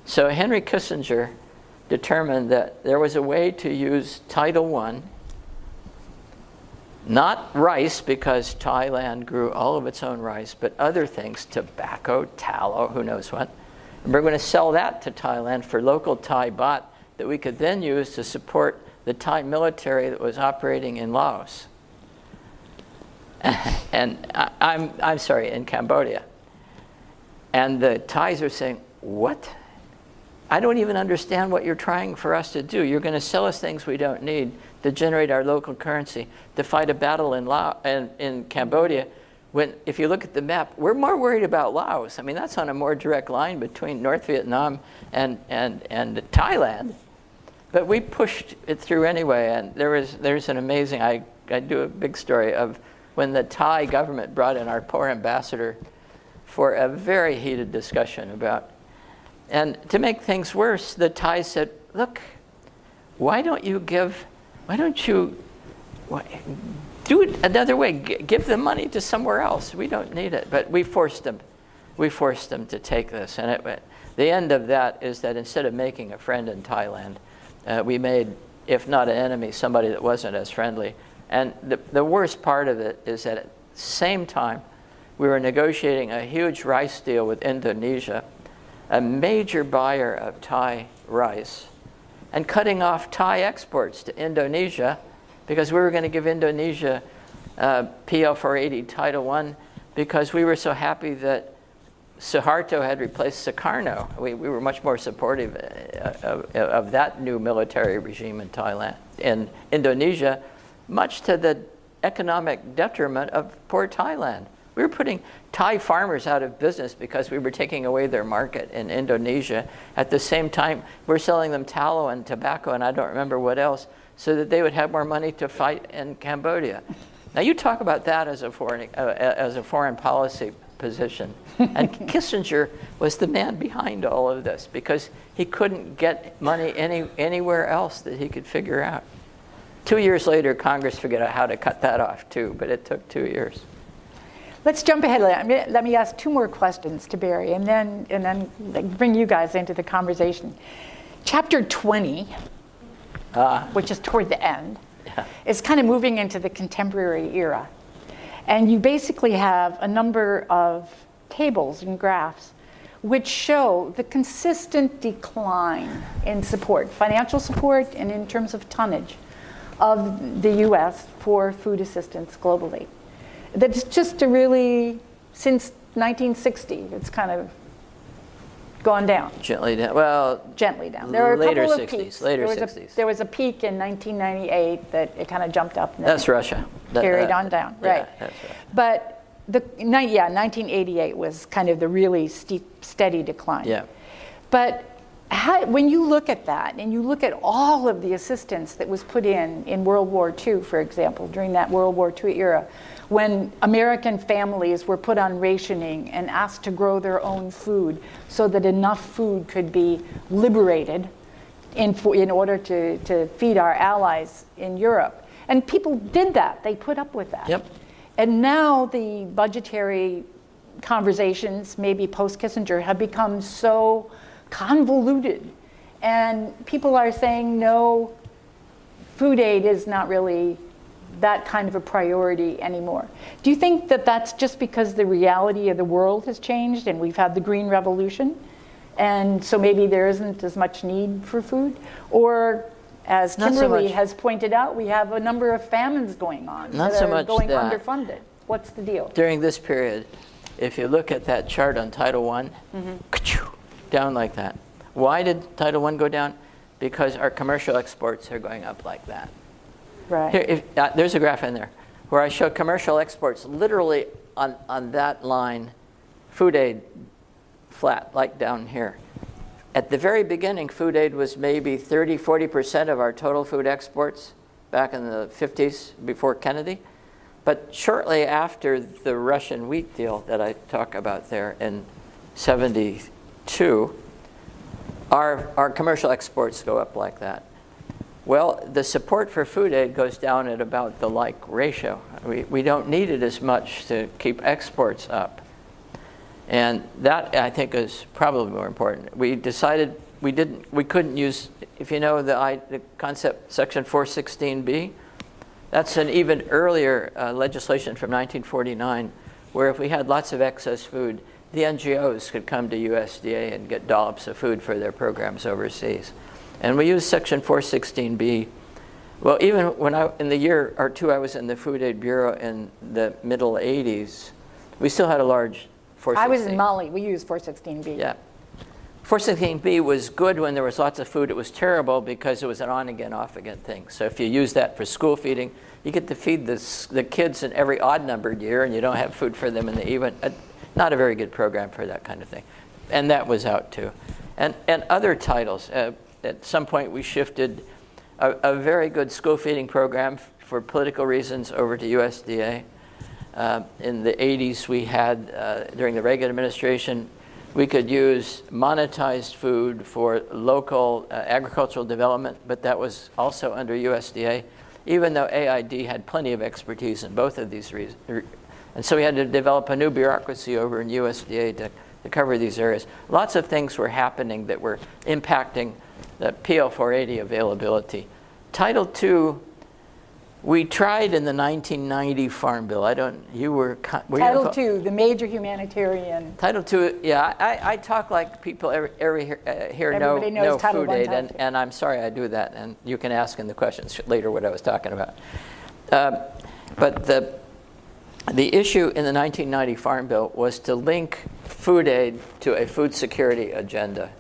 So Henry Kissinger determined that there was a way to use Title I, not rice, because Thailand grew all of its own rice, but other things, tobacco, tallow, who knows what. And we're going to sell that to Thailand for local Thai baht that we could then use to support the Thai military that was operating in Laos. and I, I'm, I'm sorry, in Cambodia. And the Thais are saying, What? I don't even understand what you're trying for us to do. You're going to sell us things we don't need to generate our local currency to fight a battle in, Laos, in, in Cambodia. When, if you look at the map, we're more worried about Laos. I mean, that's on a more direct line between North Vietnam and, and, and Thailand. But we pushed it through anyway, and there was, there's an amazing, I, I do a big story of when the Thai government brought in our poor ambassador for a very heated discussion about. And to make things worse, the Thai said, look, why don't you give, why don't you do it another way? Give the money to somewhere else. We don't need it. But we forced them. We forced them to take this. And it, the end of that is that instead of making a friend in Thailand, uh, we made, if not an enemy, somebody that wasn't as friendly. And the, the worst part of it is that at the same time, we were negotiating a huge rice deal with Indonesia, a major buyer of Thai rice, and cutting off Thai exports to Indonesia because we were going to give Indonesia uh, PL 480 Title I because we were so happy that Suharto had replaced Sukarno. We, we were much more supportive uh, of, of, that new military regime in Thailand. In Indonesia, much to the economic detriment of poor Thailand. We were putting Thai farmers out of business because we were taking away their market in Indonesia. At the same time, we're selling them tallow and tobacco and I don't remember what else, so that they would have more money to fight in Cambodia. Now you talk about that as a foreign, uh, as a foreign policy position. and Kissinger was the man behind all of this because he couldn't get money any, anywhere else that he could figure out. Two years later, Congress figured out how to cut that off too, but it took two years. Let's jump ahead. Let me ask two more questions to Barry, and then and then bring you guys into the conversation. Chapter 20, uh, which is toward the end, yeah. is kind of moving into the contemporary era, and you basically have a number of tables and graphs which show the consistent decline in support, financial support, and in terms of tonnage of the U.S. for food assistance globally that's just a really, since 1960, it's kind of gone down. Gently down. Well, gently down. There were a later couple 60s. Of peaks. Later there 60s. A, there was a peak in 1998 that it kind of jumped up. And that's Russia. Carried that, on down, yeah, right? That's right. But the yeah, 1988 was kind of the really steep, steady decline. Yeah. But how, when you look at that and you look at all of the assistance that was put in in World War II, for example, during that World War II era, when American families were put on rationing and asked to grow their own food so that enough food could be liberated in, in order to, to feed our allies in Europe. And people did that, they put up with that. Yep. And now the budgetary conversations, maybe post Kissinger, have become so convoluted. And people are saying, no, food aid is not really that kind of a priority anymore. Do you think that that's just because the reality of the world has changed and we've had the green revolution? And so maybe there isn't as much need for food? Or as Kimberly so has pointed out, we have a number of famines going on Not that so are much going that. underfunded. What's the deal? During this period, if you look at that chart on Title One, mm-hmm. down like that. Why did Title I go down? Because our commercial exports are going up like that. Right. Here, if, uh, there's a graph in there where I show commercial exports literally on, on that line, food aid flat, like down here. At the very beginning, food aid was maybe 30, 40% of our total food exports back in the 50s before Kennedy. But shortly after the Russian wheat deal that I talk about there in 72, our, our commercial exports go up like that. Well, the support for food aid goes down at about the like ratio. We, we don't need it as much to keep exports up. And that, I think, is probably more important. We decided we, didn't, we couldn't use, if you know the, I, the concept, Section 416B, that's an even earlier uh, legislation from 1949 where if we had lots of excess food, the NGOs could come to USDA and get dollops of food for their programs overseas. And we used Section 416B. Well, even when I, in the year or two I was in the Food Aid Bureau in the middle 80s, we still had a large 416. I was in Mali. We used 416B. Yeah. 416B was good when there was lots of food. It was terrible because it was an on again, off again thing. So if you use that for school feeding, you get to feed the, the kids in every odd numbered year and you don't have food for them in the even. Uh, not a very good program for that kind of thing. And that was out too. And, and other titles. Uh, at some point we shifted a, a, very good school feeding program for political reasons over to USDA. Uh, in the 80s, we had, uh, during the Reagan administration, we could use monetized food for local uh, agricultural development, but that was also under USDA, even though AID had plenty of expertise in both of these reasons. And so we had to develop a new bureaucracy over in USDA to, to cover these areas. Lots of things were happening that were impacting the PL 480 availability. Title II, we tried in the 1990 Farm Bill. I don't, you were. were Title you II, the major humanitarian. Title II, yeah, I, I talk like people every, every uh, here know, know food aid, and, and I'm sorry I do that, and you can ask in the questions later what I was talking about. Um, but the, the issue in the 1990 Farm Bill was to link food aid to a food security agenda.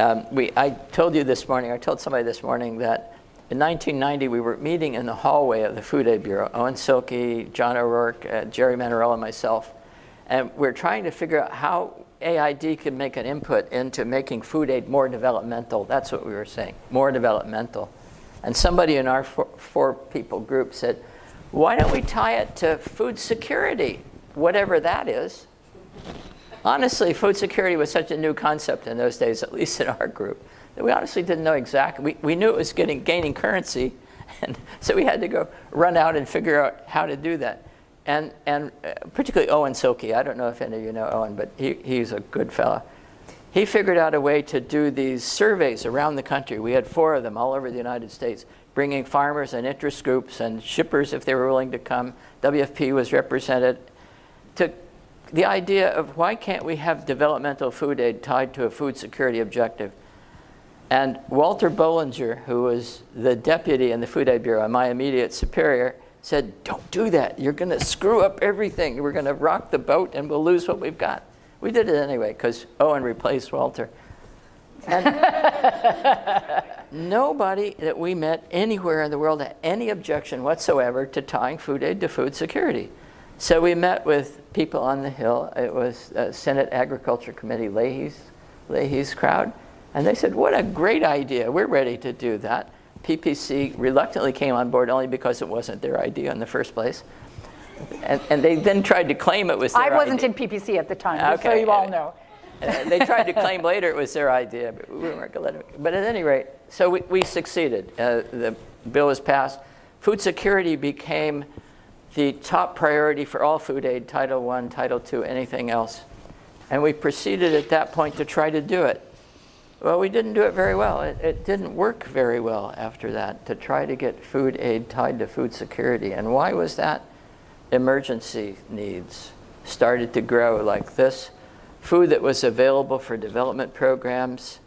Um, we, I told you this morning, I told somebody this morning that in 1990 we were meeting in the hallway of the Food Aid Bureau, Owen Cylke, John O'Rourke, uh, Jerry Manarella, and myself, and we're trying to figure out how AID could make an input into making food aid more developmental. That's what we were saying, more developmental. And somebody in our four, four people group said, why don't we tie it to food security, whatever that is? Honestly, food security was such a new concept in those days, at least in our group, that we honestly didn't know exactly. We, we knew it was getting gaining currency, and so we had to go run out and figure out how to do that. And, and uh, particularly Owen Cylke, I don't know if any of you know Owen, but he, he's a good fellow. He figured out a way to do these surveys around the country. We had four of them all over the United States, bringing farmers and interest groups and shippers if they were willing to come. WFP was represented to the idea of why can't we have developmental food aid tied to a food security objective? And Walter Bollinger, who was the deputy in the Food Aid Bureau, my immediate superior, said, don't do that. You're going to screw up everything. We're going to rock the boat and we'll lose what we've got. We did it anyway because Owen replaced Walter. And nobody that we met anywhere in the world had any objection whatsoever to tying food aid to food security. So we met with people on the Hill. It was Senate Agriculture Committee, Leahy's, Leahy's crowd. And they said, what a great idea. We're ready to do that. PPC reluctantly came on board only because it wasn't their idea in the first place. And, and they then tried to claim it was their I wasn't idea. in PPC at the time, okay. so you all know. they tried to claim later it was their idea, but we weren't going to let them. But at any rate, so we, we succeeded. Uh, the bill was passed. Food security became the top priority for all food aid, Title I, Title II, anything else. And we proceeded at that point to try to do it. Well, we didn't do it very well. It, it, didn't work very well after that to try to get food aid tied to food security. And why was that? Emergency needs started to grow like this. Food that was available for development programs.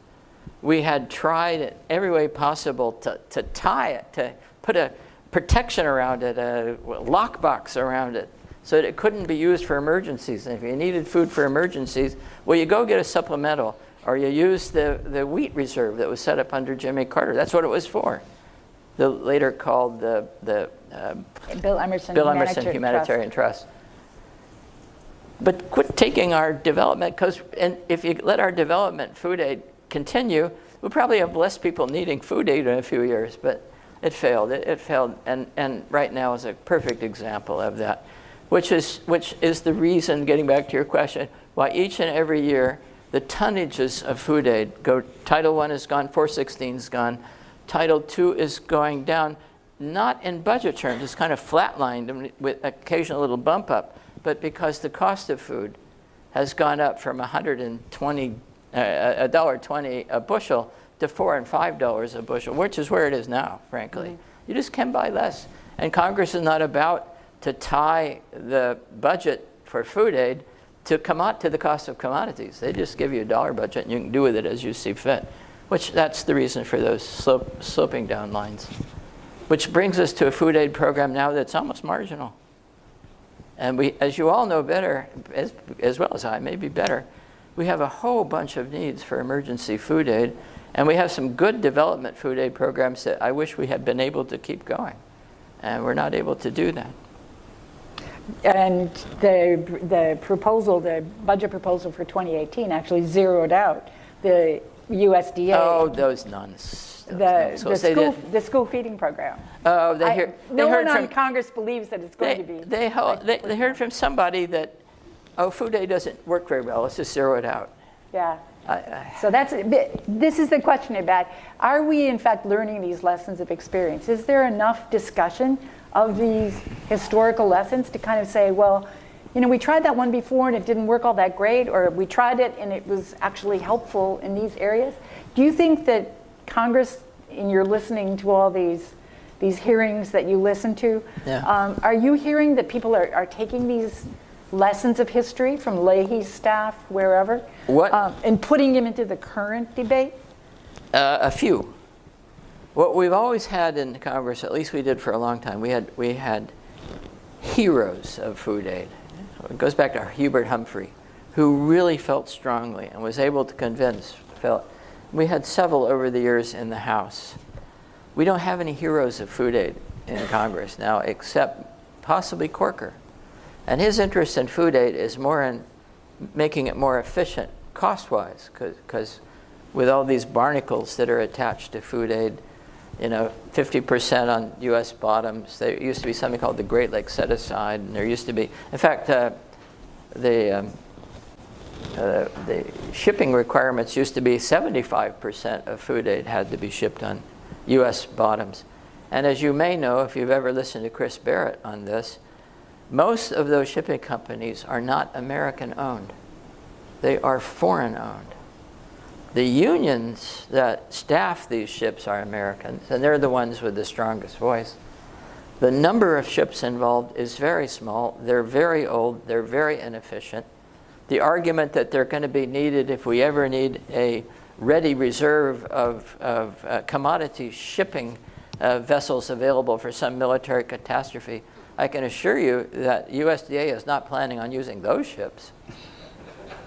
We had tried every way possible to, to tie it, to put a protection around it, a lockbox around it, so that it couldn't be used for emergencies. And if you needed food for emergencies, well, you go get a supplemental. or you use the, the wheat reserve that was set up under Jimmy Carter. That's what it was for. The later called the, the uh, Bill Emerson Bill Emerson Humanitarian Humanitarian Trust. But quit taking our development, because if you let our development food aid continue, we'll probably have less people needing food aid in a few years. But it failed. It, it failed, and, and right now is a perfect example of that, which is, which is the reason, getting back to your question, why each and every year the tonnages of food aid go, Title I is gone, 416 is gone, Title II is going down, not in budget terms, it's kind of flatlined with occasional little bump up, but because the cost of food has gone up from 120, uh, $1.20 a bushel to four and five dollars a bushel, which is where it is now, frankly. Mm -hmm. You just can buy less. And Congress is not about to tie the budget for food aid to come out to the cost of commodities. They just give you a dollar budget and you can do with it as you see fit. Which that's the reason for those slope, sloping down lines. Which brings us to a food aid program now that's almost marginal. And we, as you all know better, as, as well as I, maybe better, we have a whole bunch of needs for emergency food aid. And we have some good development food aid programs that I wish we had been able to keep going. And we're not able to do that. And the, the proposal, the budget proposal for 2018 actually zeroed out the USDA. Oh, those nuns the, the, school, the school feeding program. Oh, they hear, I, no one on Congress believes that it's going they, to be. They, they, they heard from somebody that, oh, food aid doesn't work very well. Let's just zero it out. Yeah. So that's this is the question about are we in fact learning these lessons of experience? Is there enough discussion of these historical lessons to kind of say, well, you know, we tried that one before and it didn't work all that great, or we tried it and it was actually helpful in these areas? Do you think that Congress, in your listening to all these these hearings that you listen to, yeah. um, are you hearing that people are, are taking these lessons of history from Leahy's staff, wherever, what? Um, and putting them into the current debate? Uh, a few. What we've always had in Congress, at least we did for a long time, we had we had heroes of food aid. It goes back to Hubert Humphrey, who really felt strongly and was able to convince, felt we had several over the years in the House. We don't have any heroes of food aid in Congress now, except possibly Corker. And his interest in food aid is more in making it more efficient cost-wise, because with all these barnacles that are attached to food aid, you know, 50% on U.S. bottoms. There used to be something called the Great Lakes Set Aside, and there used to be, in fact, uh, the um, uh, the shipping requirements used to be 75% of food aid had to be shipped on U.S. bottoms. And as you may know, if you've ever listened to Chris Barrett on this, most of those shipping companies are not American owned. They are foreign owned. The unions that staff these ships are Americans, and they're the ones with the strongest voice. The number of ships involved is very small. They're very old. They're very inefficient the argument that they're going to be needed if we ever need a ready reserve of, of uh, commodity shipping uh, vessels available for some military catastrophe. I can assure you that USDA is not planning on using those ships.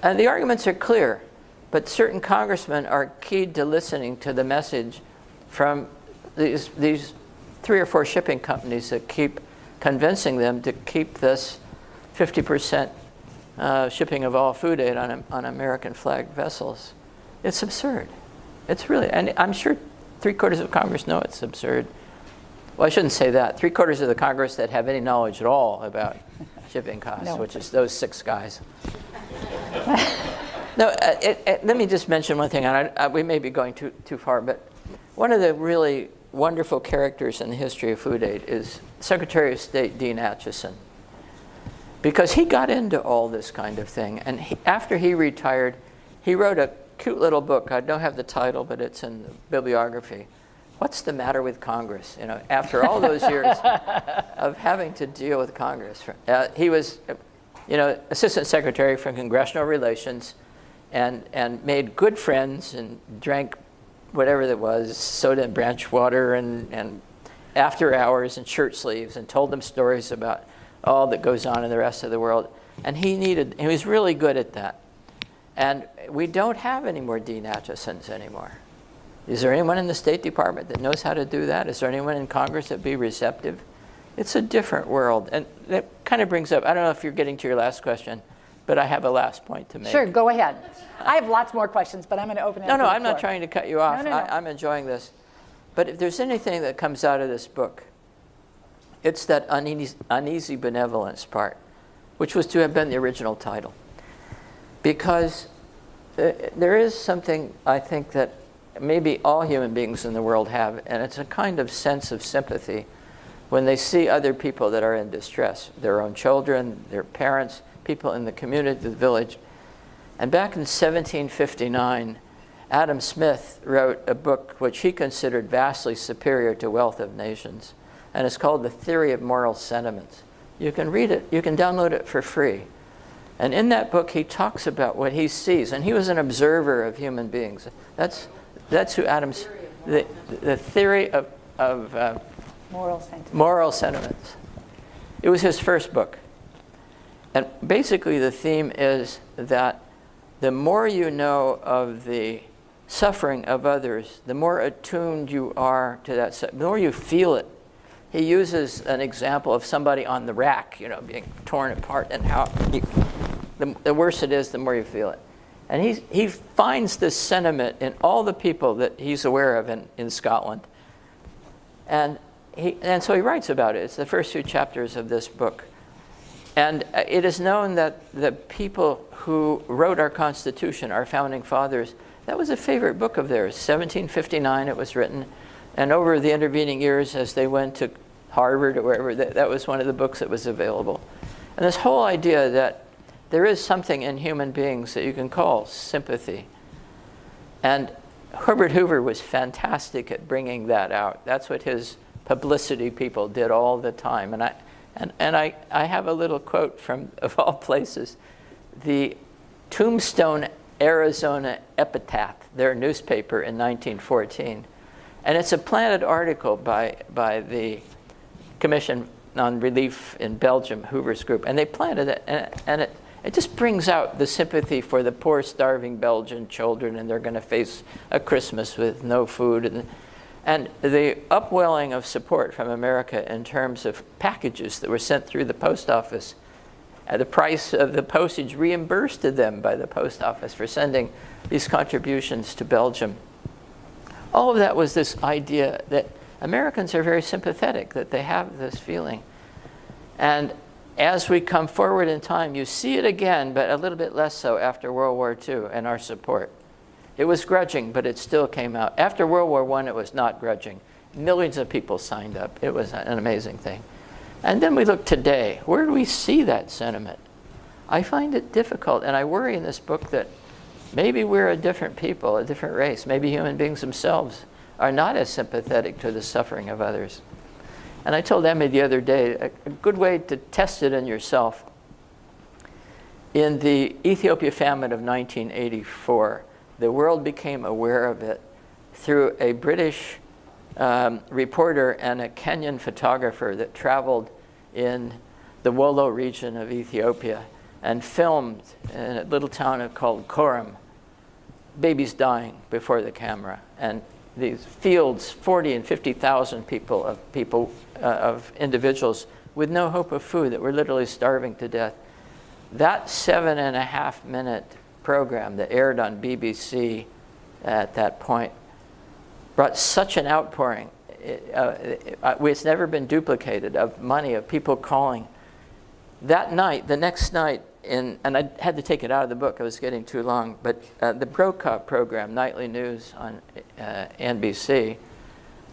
And the arguments are clear, but certain congressmen are keyed to listening to the message from these, these three or four shipping companies that keep convincing them to keep this 50% uh, shipping of all food aid on, on American flagged vessels. It's absurd. It's really, and I'm sure three quarters of Congress know it's absurd. Well, I shouldn't say that. Three quarters of the Congress that have any knowledge at all about shipping costs, no. which is those six guys. no, uh, it, it, let me just mention one thing, and I, I, we may be going too, too far, but one of the really wonderful characters in the history of food aid is Secretary of State Dean Acheson because he got into all this kind of thing. And he, after he retired, he wrote a cute little book. I don't have the title, but it's in the bibliography. What's the matter with Congress? You know, after all those years of having to deal with Congress, uh, he was, you know, assistant secretary for congressional relations, and and made good friends and drank whatever that was, soda and branch water and and after hours and shirt sleeves, and told them stories about all that goes on in the rest of the world. And he needed, he was really good at that. And we don't have any more Dean Achesons anymore. Is there anyone in the State Department that knows how to do that? Is there anyone in Congress that would be receptive? It's a different world. And that kind of brings up, I don't know if you're getting to your last question, but I have a last point to make. Sure, go ahead. I have lots more questions, but I'm going to open it No, up no, I'm not trying to cut you off. no, no. I, I'm enjoying this. But if there's anything that comes out of this book, it's that uneasy, uneasy benevolence part, which was to have been the original title. Because uh, there is something I think that maybe all human beings in the world have, and it's a kind of sense of sympathy when they see other people that are in distress their own children, their parents, people in the community, the village. And back in 1759, Adam Smith wrote a book which he considered vastly superior to Wealth of Nations, and it's called The Theory of Moral Sentiments. You can read it, you can download it for free. And in that book, he talks about what he sees, and he was an observer of human beings. That's, that's who Adam's, the, the theory of, of uh, Moral sentiment. Moral Sentiments. It was his first book. And basically, the theme is that the more you know of the suffering of others, the more attuned you are to that, the more you feel it. He uses an example of somebody on the rack, you know, being torn apart, and how you, the, the worse it is, the more you feel it. And he, he finds this sentiment in all the people that he's aware of in, in Scotland. And, he, and so he writes about it. It's the first few chapters of this book. And uh, it is known that the people who wrote our Constitution, our founding fathers, that was a favorite book of theirs. 1759 it was written. And over the intervening years, as they went to Harvard or wherever, that, that was one of the books that was available. And this whole idea that there is something in human beings that you can call sympathy. And Herbert Hoover was fantastic at bringing that out. That's what his publicity people did all the time. And I, and, and I, I have a little quote from, of all places, the Tombstone, Arizona Epitaph, their newspaper in 1914. And it's a planted article by, by the Commission on Relief in Belgium, Hoover's group. And they planted it, and, and it, it just brings out the sympathy for the poor, starving Belgian children, and they're going to face a Christmas with no food. And, and the upwelling of support from America in terms of packages that were sent through the post office, uh, the price of the postage reimbursed to them by the post office for sending these contributions to Belgium. All of that was this idea that Americans are very sympathetic, that they have this feeling. And as we come forward in time, you see it again, but a little bit less so after World War II and our support. It was grudging, but it still came out. After World War I, it was not grudging. Millions of people signed up. It was an amazing thing. And then we look today. Where do we see that sentiment? I find it difficult, and I worry in this book that maybe we're a different people, a different race. Maybe human beings themselves are not as sympathetic to the suffering of others. And I told Emmy the other day a, a good way to test it in yourself. In the Ethiopia famine of 1984, the world became aware of it through a British um, reporter and a Kenyan photographer that traveled in the Wollo region of Ethiopia and filmed in a little town called Korem babies dying before the camera and these fields 40 and 50,000 people of people uh, of individuals with no hope of food that were literally starving to death that seven and a half minute program that aired on BBC at that point brought such an outpouring. It, uh, it, uh, it's never been duplicated of money, of people calling. That night, the next night, in, and I had to take it out of the book, it was getting too long, but uh, the Brokaw program, Nightly News on uh, NBC,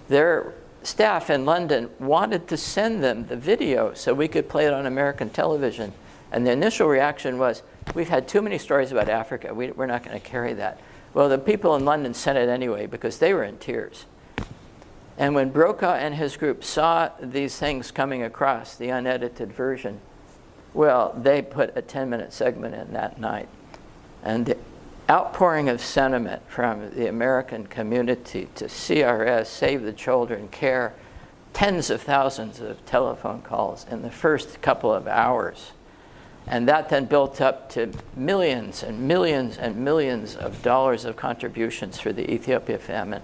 their staff in London wanted to send them the video so we could play it on American television. And the initial reaction was, we've had too many stories about Africa. We, we're not going to carry that. Well, the people in London sent it anyway because they were in tears. And when Brokaw and his group saw these things coming across, the unedited version, well, they put a 10 minute segment in that night. And the outpouring of sentiment from the American community to CRS, Save the Children, CARE, tens of thousands of telephone calls in the first couple of hours And that then built up to millions and millions and millions of dollars of contributions for the Ethiopia famine.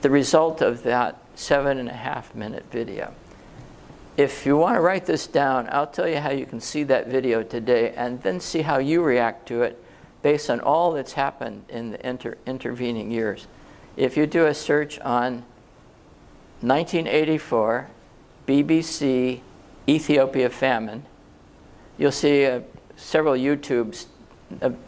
The result of that seven and a half minute video. If you want to write this down, I'll tell you how you can see that video today and then see how you react to it based on all that's happened in the inter intervening years. If you do a search on 1984 BBC Ethiopia famine, you'll see uh, several YouTubes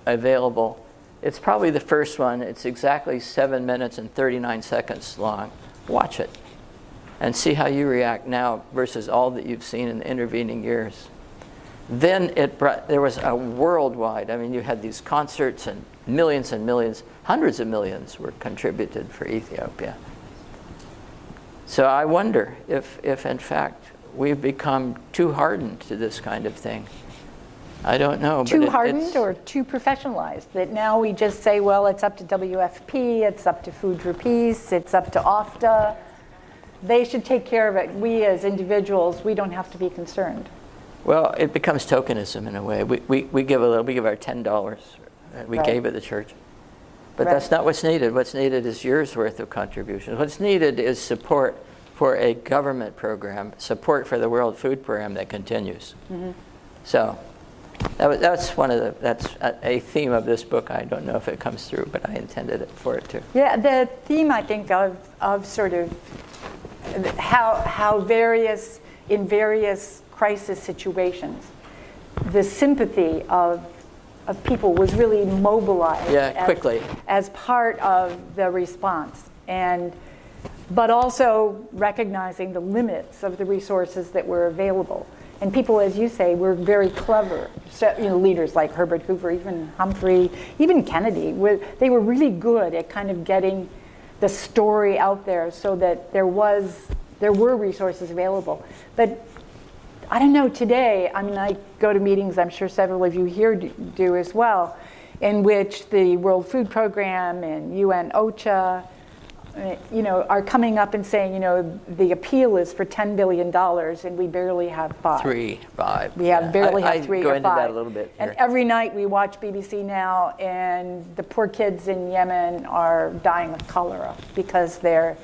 available. It's probably the first one. It's exactly 7 minutes and 39 seconds long. Watch it and see how you react now versus all that you've seen in the intervening years. Then it brought, there was a worldwide, I mean, you had these concerts and millions and millions, hundreds of millions were contributed for Ethiopia. So I wonder if, if in fact, we've become too hardened to this kind of thing. I don't know. Too it, hardened or too professionalized? That now we just say, well, it's up to WFP, it's up to Food for Peace, it's up to OFDA. They should take care of it. We as individuals, we don't have to be concerned. Well, it becomes tokenism in a way. We, we, we give a little, we give our $10. We right. gave it to the church. But right. that's not what's needed. What's needed is years worth of contributions. What's needed is support for a government program, support for the World Food Program that continues. Mm-hmm. So that was, that's one of the that's a, a, theme of this book. I don't know if it comes through, but I intended it for it to. Yeah, the theme I think of of sort of how how various in various crisis situations, the sympathy of of people was really mobilized. Yeah, as, quickly. As part of the response, and but also recognizing the limits of the resources that were available. And people, as you say, were very clever. So, you know, leaders like Herbert Hoover, even Humphrey, even Kennedy, were, they were really good at kind of getting the story out there so that there was there were resources available. But I don't know today. I mean, I go to meetings. I'm sure several of you here do, do as well, in which the World Food Program and UN OCHA you know, are coming up and saying, you know, the appeal is for $10 billion and we barely have five. Three, five. We have yeah. barely I, have I three go or into five. that a little bit. And every night we watch BBC Now and the poor kids in Yemen are dying of cholera because their,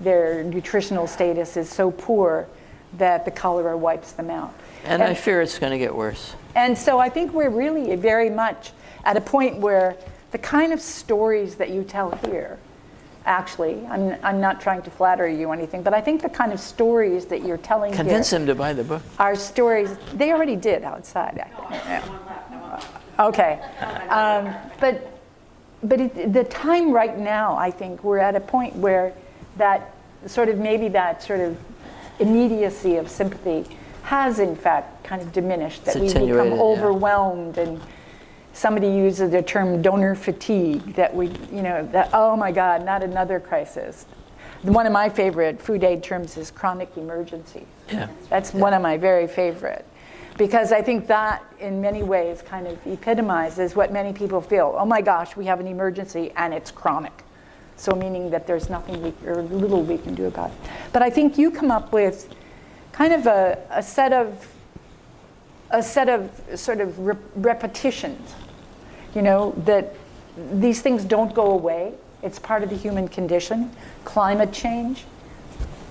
their nutritional status is so poor that the cholera wipes them out. And, and I fear it's going to get worse. And so I think we're really very much at a point where the kind of stories that you tell here actually. I'm, I'm not trying to flatter you or anything, but I think the kind of stories that you're telling Convince them to buy the book. Are stories, they already did outside. Okay. Um, but but it, the time right now, I think, we're at a point where that sort of maybe that sort of immediacy of sympathy has in fact kind of diminished, that we become overwhelmed yeah. and somebody uses the term donor fatigue that we, you know, that, oh my God, not another crisis. One of my favorite food aid terms is chronic emergency. Yeah. That's yeah. one of my very favorite. Because I think that, in many ways, kind of epitomizes what many people feel. Oh my gosh, we have an emergency and it's chronic. So, meaning that there's nothing we, or little we can do about it. But I think you come up with kind of a, a set of a set of sort of re- repetitions you know, that these things don't go away. It's part of the human condition. Climate change,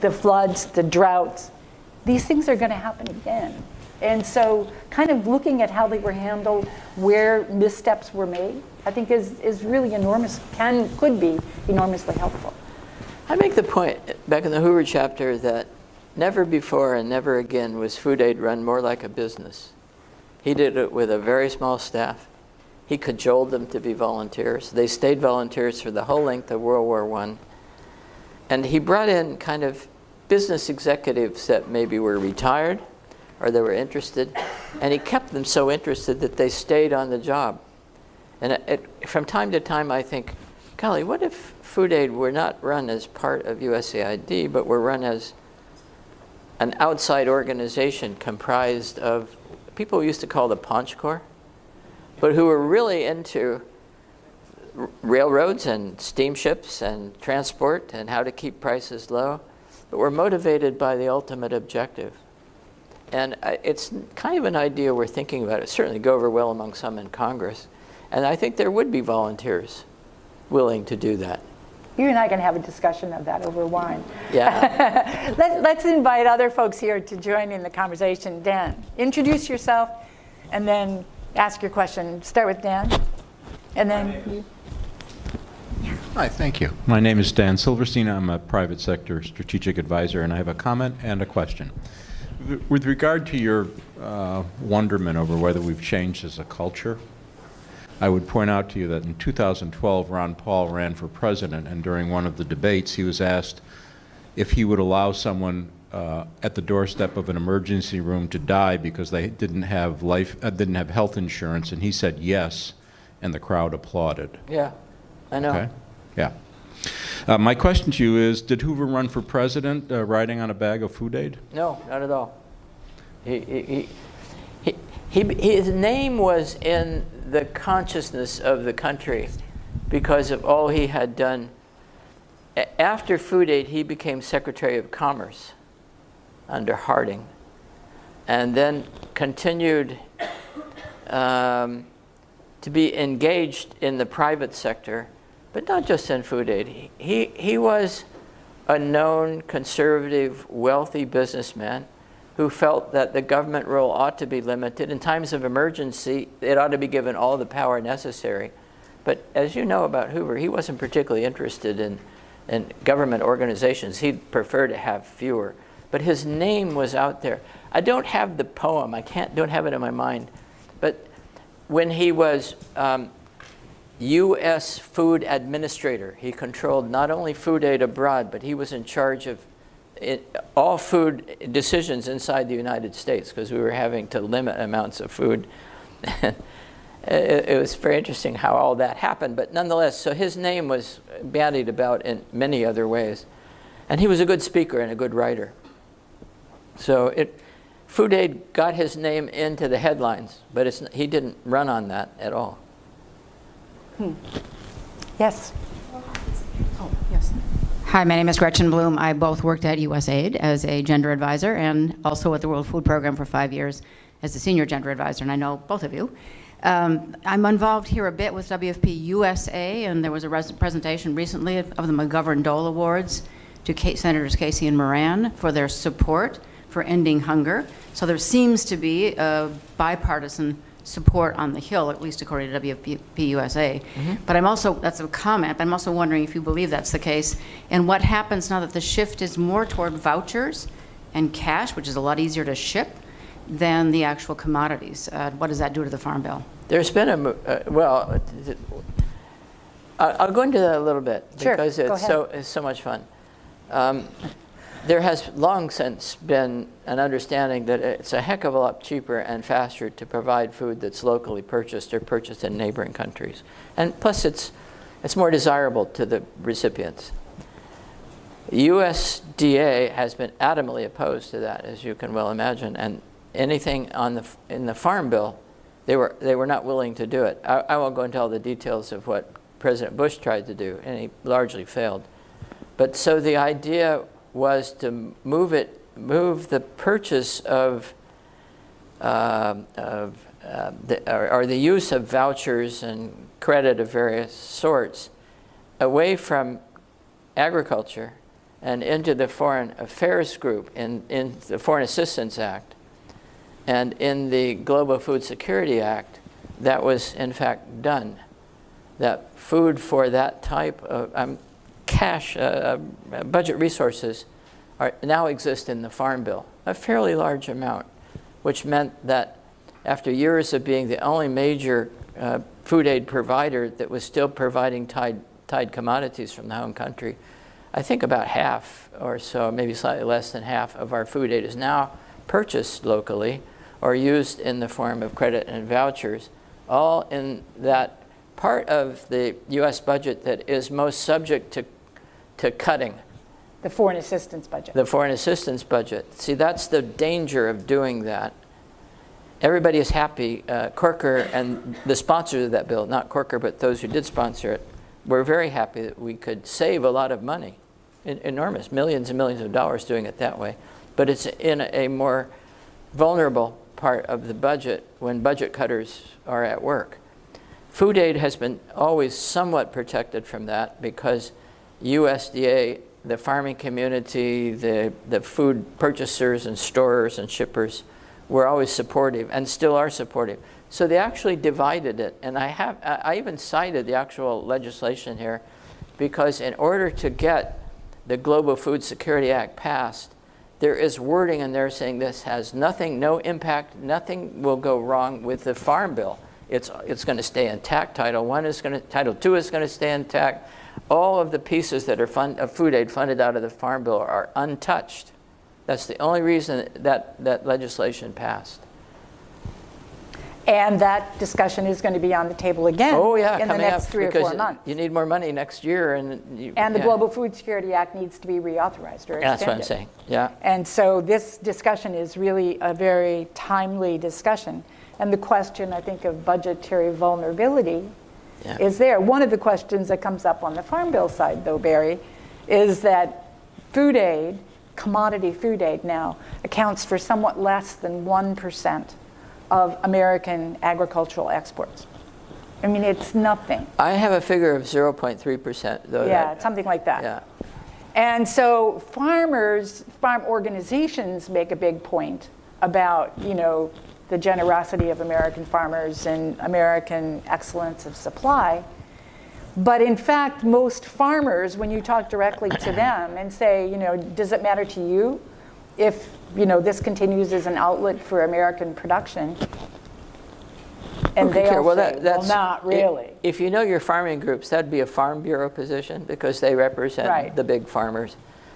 the floods, the droughts, these things are going to happen again. And so, kind of looking at how they were handled, where missteps were made, I think is, is really enormous, can, could be enormously helpful. I make the point back in the Hoover chapter that never before and never again was food aid run more like a business. He did it with a very small staff. He cajoled them to be volunteers. They stayed volunteers for the whole length of World War I. And he brought in kind of business executives that maybe were retired or they were interested. And he kept them so interested that they stayed on the job. And it, from time to time, I think, golly, what if food aid were not run as part of USAID, but were run as an outside organization comprised of people we used to call the Paunch Corps? But who were really into railroads and steamships and transport and how to keep prices low, but were motivated by the ultimate objective And it's kind of an idea we're thinking about. It certainly go over well among some in Congress. And I think there would be volunteers willing to do that. You and I can have a discussion of that over wine. Yeah. Let, let's invite other folks here to join in the conversation. Dan, introduce yourself and then ask your question. Start with Dan. And then you. Hi, thank you. My name is Dan Silverstein. I'm a private sector strategic advisor, and I have a comment and a question. With- With regard to your uh, wonderment over whether we've changed as a culture, I would point out to you that in 2012, Ron Paul ran for president, and during one of the debates, he was asked if he would allow someone uh, at the doorstep of an emergency room to die because they didn't have life, uh, didn't have health insurance, and he said yes, and the crowd applauded. Yeah, I know. Okay, yeah. Uh, My question to you is, did Hoover run for president uh, riding on a bag of food aid? No, not at all. He, he, he, he, his name was in the consciousness of the country because of all he had done. After Food Aid, he became Secretary of Commerce under Harding and then continued um, to be engaged in the private sector, but not just in food aid. He, he, he was a known conservative, wealthy businessman who felt that the government role ought to be limited. In times of emergency, it ought to be given all the power necessary. But as you know about Hoover, he wasn't particularly interested in, in government organizations. He'd prefer to have fewer. But his name was out there. I don't have the poem. I can't, don't have it in my mind. But when he was um, U.S. Food Administrator, he controlled not only food aid abroad, but he was in charge of it, all food decisions inside the United States because we were having to limit amounts of food. it, it was very interesting how all that happened. But nonetheless, so his name was bandied about in many other ways. And he was a good speaker and a good writer. So it, Food Aid got his name into the headlines, but it's, he didn't run on that at all. Yes. Oh, yes. Hi, my name is Gretchen Bloom. I both worked at USAID as a gender advisor and also at the World Food Program for five years as a senior gender advisor, and I know both of you. Um, I'm involved here a bit with WFP USA, and there was a res- presentation recently of the McGovern Dole Awards to Kate, Senators Casey and Moran for their support for ending hunger. So there seems to be a bipartisan support on the Hill, at least according to WFP USA. But I'm also, that's a comment, but I'm also wondering if you believe that's the case, and what happens now that the shift is more toward vouchers and cash, which is a lot easier to ship, than the actual commodities? Uh, What does that do to the Farm Bill? There's been a, uh, well, I'll go into that a little bit. Sure, Because it's so, it's so much fun. Um, There has long since been an understanding that it's a heck of a lot cheaper and faster to provide food that's locally purchased or purchased in neighboring countries. And plus, it's, it's more desirable to the recipients. USDA has been adamantly opposed to that, as you can well imagine, and anything on the, in the Farm Bill, they were, they were not willing to do it. I, I won't go into all the details of what President Bush tried to do, and he largely failed. But so the idea was to move it, move the purchase of, um, of uh, the, or, or the use of vouchers and credit of various sorts away from agriculture and into the Foreign Affairs Group in, in the Foreign Assistance Act. And in the Global Food Security Act, that was in fact done. That food for that type of um, cash, uh, uh, budget resources are, now exist in the Farm Bill, a fairly large amount, which meant that after years of being the only major uh, food aid provider that was still providing tied, tied commodities from the home country, I think about half or so, maybe slightly less than half of our food aid is now purchased locally or used in the form of credit and vouchers, all in that part of the U.S. budget that is most subject to, to cutting, The foreign assistance budget. the foreign assistance budget. See, that's the danger of doing that. Everybody is happy. Uh, Corker and the sponsors of that bill, not Corker, but those who did sponsor it, were very happy that we could save a lot of money, en- enormous, millions and millions of dollars doing it that way. But it's in a more vulnerable part of the budget when budget cutters are at work. Food aid has been always somewhat protected from that because USDA, the farming community, the, the food purchasers and storers and shippers were always supportive and still are supportive. So they actually divided it. And I, have, I even cited the actual legislation here because in order to get the Global Food Security Act passed, there is wording in there saying this has nothing, no impact, nothing will go wrong with the Farm Bill. It's, it's going to stay intact. Title One is going to, Title Two is going to stay intact. All of the pieces that are fund, of food aid funded out of the Farm Bill are untouched. That's the only reason that, that legislation passed. And that discussion is going to be on the table again Oh, yeah, in the next up three or because four months. you need more money next year, and you, And the yeah. Global Food Security Act needs to be reauthorized or extended. That's what I'm saying. Yeah. And so this discussion is really a very timely discussion. And the question, I think, of budgetary vulnerability Yeah. is there. One of the questions that comes up on the Farm Bill side, though, Barry, is that food aid, commodity food aid now, accounts for somewhat less than 1% of American agricultural exports. I mean, it's nothing. I have a figure of 0.3%, though. Yeah, that- something like that. Yeah. And so farmers, farm organizations make a big point about, you know, the generosity of American farmers and American excellence of supply. But in fact, most farmers, when you talk directly to them and say, you know, does it matter to you if, you know, this continues as an outlet for American production? And Okay, they'll Carol, well, say, that- well, that's- not really. If you know your farming groups, that'd be a Farm Bureau position because they represent Right. the big farmers.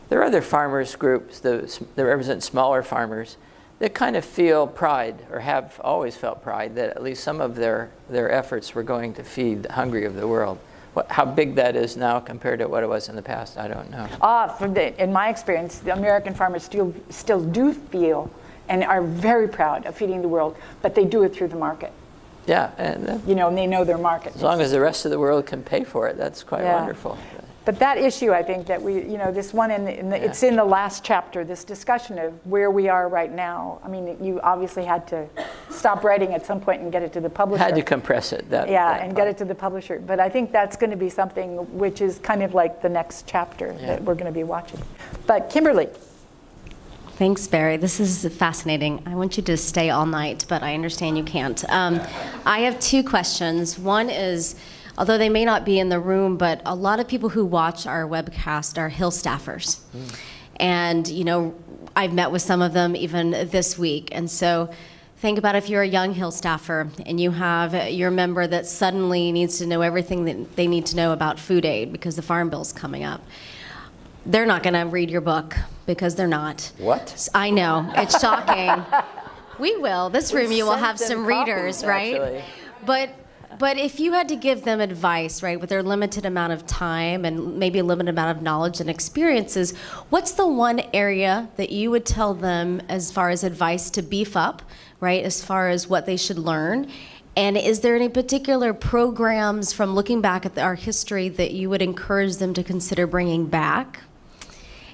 There are other farmers groups that that represent smaller farmers that kind of feel pride or have always felt pride that at least some of their, their efforts were going to feed the hungry of the world. What, how big that is now compared to what it was in the past, I don't know. Ah, from the, in my experience, the American farmers still, still do feel and are very proud of feeding the world, but they do it through the market. Yeah, and uh, You know, and they know their market. as long as the rest of the world can pay for it, that's quite Yeah. wonderful. But that issue, I think that we, you know, this one in the, in the Yeah. it's in the last chapter, this discussion of where we are right now. I mean, you obviously had to stop writing at some point and get it to the publisher. Had to compress it. That, yeah, that and part. get it to the publisher. But I think that's going to be something which is kind of like the next chapter Yeah. that we're going to be watching. But Kimberly, Thanks, Barry. This is fascinating. I want you to stay all night, but I understand you can't. Um, I have two questions. One is, although they may not be in the room, but a lot of people who watch our webcast are Hill staffers. Hmm. And, you know, I've met with some of them even this week. And so think about if you're a young Hill staffer and you have your member that suddenly needs to know everything that they need to know about food aid because the farm bill's coming up they're not going to read your book because they're not. What? I know. It's shocking. we will. This room, you will have some copies, readers, right? actually. But but if you had to give them advice, right, with their limited amount of time and maybe a limited amount of knowledge and experiences, what's the one area that you would tell them as far as advice to beef up, right, as far as what they should learn? And is there any particular programs from looking back at our history that you would encourage them to consider bringing back?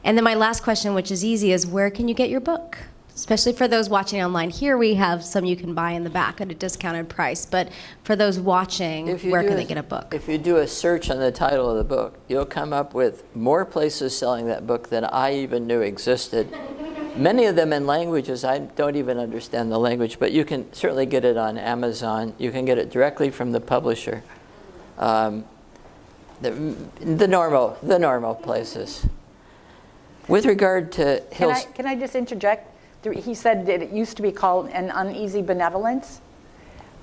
And then my last question, which is easy, is where can you get your book? Especially for those watching online. Here we have some you can buy in the back at a discounted price. But for those watching, where can a- they get a book? If you do a search on the title of the book, you'll come up with more places selling that book than I even knew existed. Many of them in languages I don't even understand the language, but you can certainly get it on Amazon. You can get it directly from the publisher. Um, the, the normal, the normal places. With regard to can I, Hills, can I just interject? He said that it used to be called an uneasy benevolence,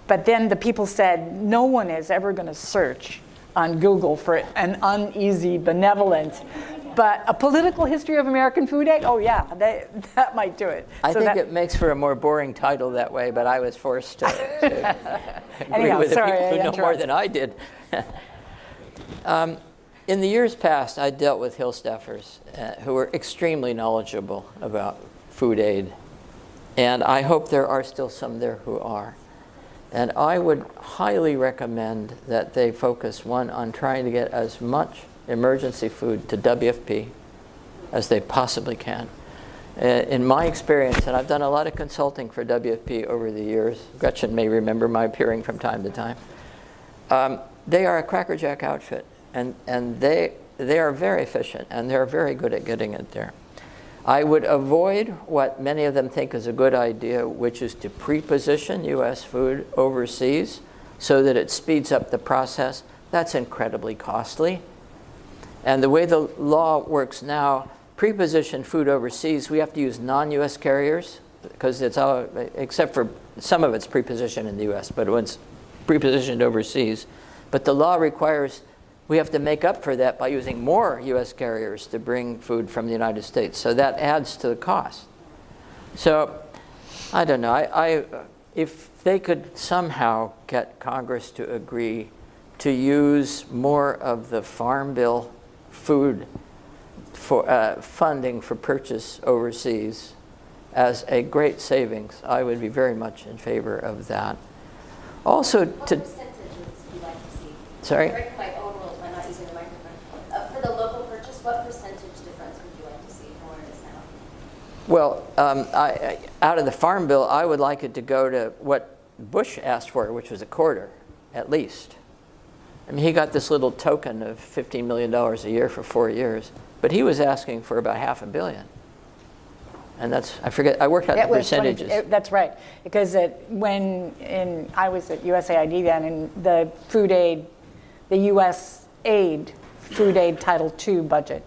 but then the people said no one is ever going to search on Google for an uneasy benevolence. But a political history of American food aid? Oh yeah, that, that might do it. I So think that- it makes for a more boring title that way, but I was forced to, to agree Anyhow, with the people I who know more than I did. um, in the years past, I dealt with Hill staffers uh, who were extremely knowledgeable about food aid, and I hope there are still some there who are. And I would highly recommend that they focus, one, on trying to get as much emergency food to WFP as they possibly can. Uh, in my experience, and I've done a lot of consulting for WFP over the years, Gretchen may remember my appearing from time to time. Um, they are a crackerjack outfit, and, and they, they are very efficient, and they're very good at getting it there. I would avoid what many of them think is a good idea, which is to pre-position U.S. food overseas so that it speeds up the process. That's incredibly costly. And the way the law works now, pre-position food overseas, we have to use non-U.S. carriers because it's all, except for some of it's pre-positioned in the U.S., but when it's pre-positioned overseas. But the law requires we have to make up for that by using more U.S. carriers to bring food from the United States. So that adds to the cost. So I don't know. I, I, if they could somehow get Congress to agree to use more of the Farm Bill food for uh, funding for purchase overseas as a great savings, I would be very much in favor of that. Also, What to percentage would you like to see? Sorry? Break my own rules by not using the microphone. Uh, For the local purchase, what percentage difference would you like to see from where it is now? Well, um, I, out of the Farm Bill, I would like it to go to what Bush asked for, which was a quarter, at least. I mean, he got this little token of $15 million a year for four years, but he was asking for about half a billion. And that's, I forget, I worked out That the was 20 percentages. it- That's right, because it, when, in, I was at USAID then, and the food aid, the US aid, food aid Title II budget,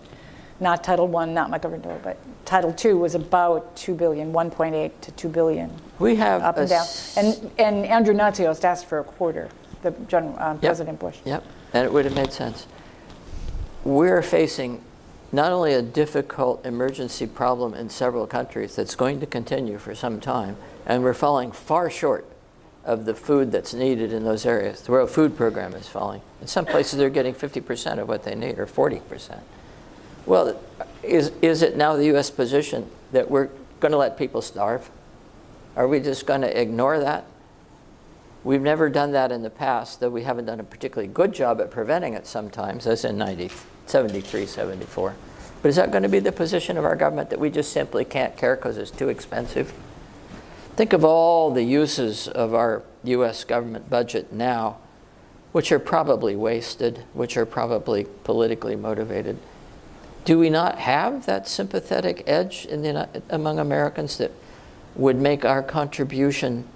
not Title I, not my McGovern, but Title II was about 2 billion, 1.8 to 2 billion, We have up and down. And, and Andrew Natsios asked for a quarter, the General, um, President Bush. Yep, and it would have made sense. We're facing not only a difficult emergency problem in several countries that's going to continue for some time, and we're falling far short of the food that's needed in those areas. The World Food Program is falling. In some places, they're getting 50% of what they need, or 40%. Well, is, is it now the U.S. position that we're going to let people starve? Are we just going to ignore that? We've never done that in the past, though we haven't done a particularly good job at preventing it sometimes, as in 90, 73, 74. But is that going to be the position of our government that we just simply can't care because it's too expensive? Think of all the uses of our U.S. government budget now, which are probably wasted, which are probably politically motivated. Do we not have that sympathetic edge the, among Americans that would make our contribution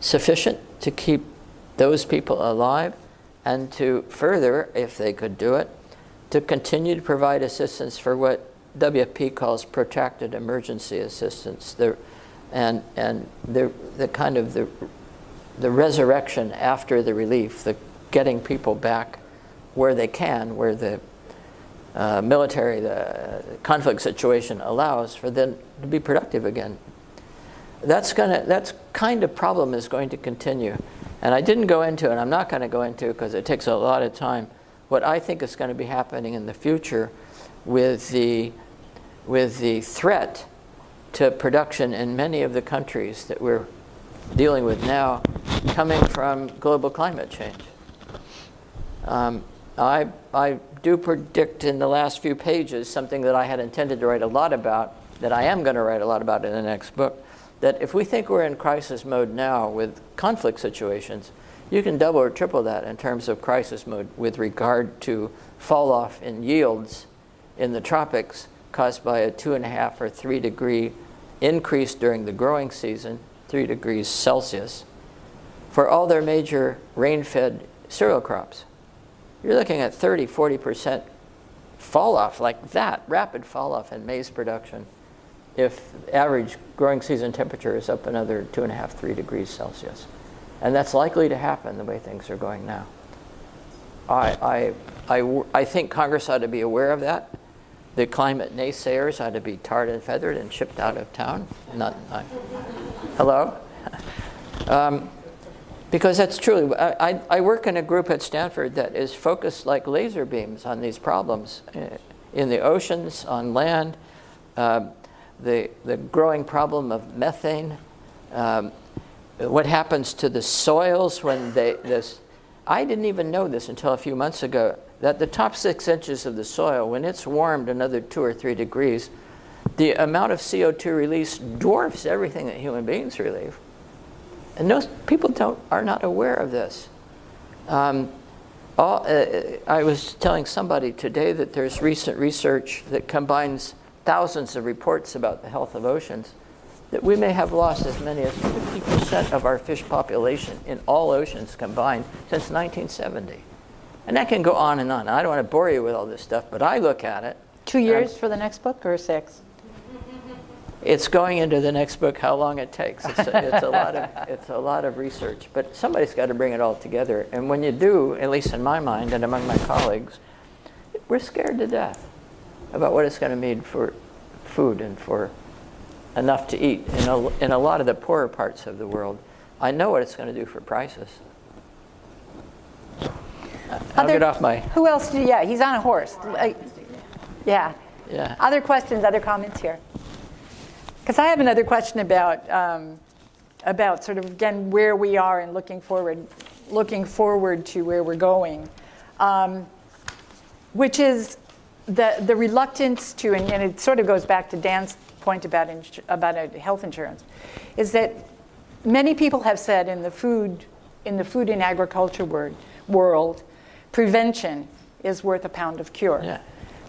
sufficient to keep those people alive and to further, if they could do it, to continue to provide assistance for what WFP calls protracted emergency assistance, the, and, and the, the kind of the, the resurrection after the relief, the getting people back where they can, where the uh, military, the conflict situation allows for them to be productive again. That's gonna, that's kind of problem is going to continue. And I didn't go into, and I'm not going to go into because it takes a lot of time, what I think is going to be happening in the future with the, with the threat to production in many of the countries that we're dealing with now coming from global climate change. Um, I, I do predict in the last few pages something that I had intended to write a lot about, that I am going to write a lot about in the next book, that if we think we're in crisis mode now with conflict situations, you can double or triple that in terms of crisis mode with regard to fall off in yields in the tropics caused by a two and a half or three degree increase during the growing season, three degrees Celsius, for all their major rain fed cereal crops. You're looking at 30, 40% fall off like that, rapid fall off in maize production if average growing season temperature is up another two and a half, three degrees Celsius. And that's likely to happen the way things are going now. I, I, I, I think Congress ought to be aware of that. The climate naysayers ought to be tarred and feathered and shipped out of town. Not, hello? Um, because that's true. I, I, work in a group at Stanford that is focused like laser beams on these problems uh, in the oceans, on land, uh, the, the growing problem of methane, um, what happens to the soils when they, this, I didn't even know this until a few months ago, that the top six inches of the soil, when it's warmed another two or three degrees, the amount of CO2 release dwarfs everything that human beings release. And most people don't, are not aware of this. Um, all, uh, I was telling somebody today that there's recent research that combines thousands of reports about the health of oceans, that we may have lost as many as 50% of our fish population in all oceans combined since 1970. And that can go on and on. I don't want to bore you with all this stuff, but I look at it. Two years for the next book or six? It's going into the next book, how long it takes. It's a, it's a lot of, it's a lot of research, but somebody's got to bring it all together. And when you do, at least in my mind and among my colleagues, we're scared to death about what it's going to mean for food and for enough to eat in a, in a lot of the poorer parts of the world. I know what it's going to do for prices. I'll Other- get off my, Who else? Do, yeah, he's on a horse. Yeah. yeah. Other questions, other comments here? Because I have another question about, um, about sort of, again, where we are and looking forward, looking forward to where we're going, um, which is the, the reluctance to, and, and it sort of goes back to Dan's point about, ins- about uh, health insurance, is that many people have said in the food, in the food and agriculture word, world, prevention is worth a pound of cure Yeah.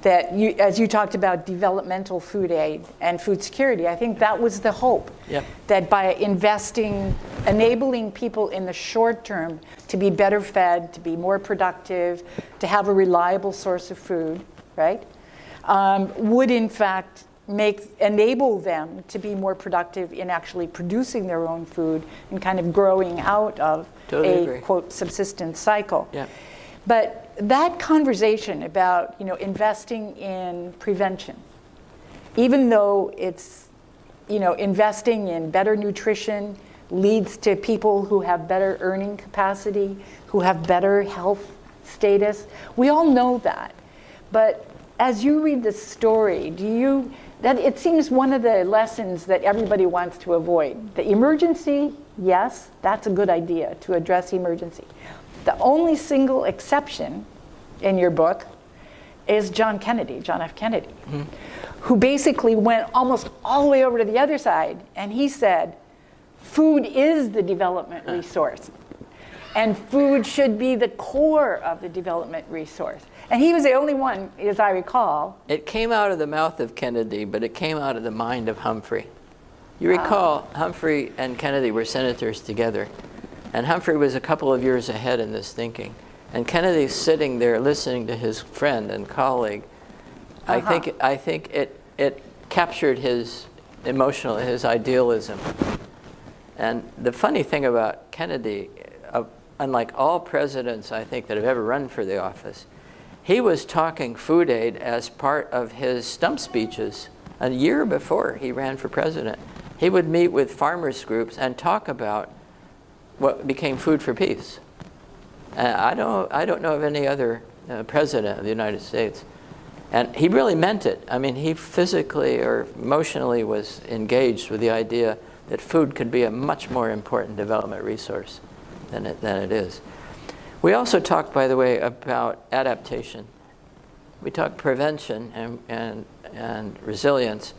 That you, as you talked about developmental food aid and food security, I think that was the hope. Yep. That by investing, enabling people in the short term to be better fed, to be more productive, to have a reliable source of food, right, um, would in fact make enable them to be more productive in actually producing their own food and kind of growing out of Totally a agree. quote subsistence cycle. Yeah. But that conversation about you know investing in prevention, even though it's you know investing in better nutrition leads to people who have better earning capacity, who have better health status. We all know that. But as you read the story, do you that it seems one of the lessons that everybody wants to avoid. The emergency, yes, that's a good idea to address emergency. The only single exception in your book is John Kennedy, John F. Kennedy, mm-hmm. who basically went almost all the way over to the other side and he said, food is the development resource. And food should be the core of the development resource. And he was the only one, as I recall, It came out of the mouth of Kennedy, but it came out of the mind of Humphrey. You recall, ah. Humphrey and Kennedy were senators together, and Humphrey was a couple of years ahead in this thinking. And Kennedy's sitting there listening to his friend and colleague. I think, I think it, it captured his emotional, his idealism. And the funny thing about Kennedy, uh, unlike all presidents I think that have ever run for the office, he was talking food aid as part of his stump speeches a year before he ran for president. He would meet with farmers groups and talk about what became Food for Peace. I, don't, I don't know of any other uh, president of the United States. And he really meant it. I mean, he physically or emotionally was engaged with the idea that food could be a much more important development resource than it, than it is. We also talked, by the way, about adaptation. We talked prevention and, and, and resilience,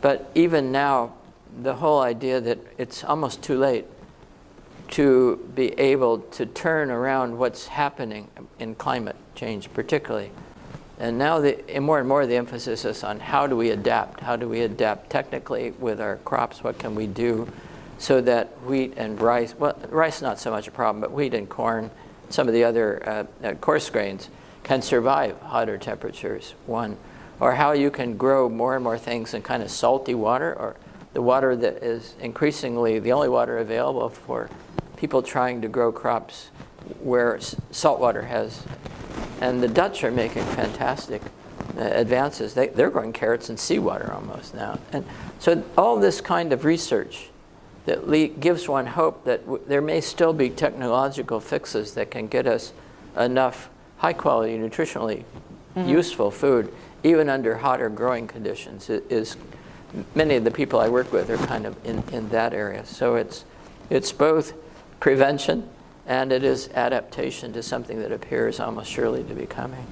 but even now, the whole idea that it's almost too late to be able to turn around what's happening in climate change, particularly. And now, the, and more and more, the emphasis is on how do we adapt? How do we adapt technically with our crops? What can we do so that wheat and rice, well, rice not so much a problem, but wheat and corn, some of the other uh, uh, coarse grains can survive hotter temperatures, one. Or how you can grow more and more things in kind of salty water or the water that is increasingly the only water available for people trying to grow crops where salt water has. And the Dutch are making fantastic uh, advances. They, they're growing carrots in seawater almost now. And so all this kind of research that le- gives one hope that w- there may still be technological fixes that can get us enough high quality, nutritionally useful food, even under hotter growing conditions, is many of the people I work with are kind of in, in that area. So it's, it's both prevention and it is adaptation to something that appears almost surely to be coming.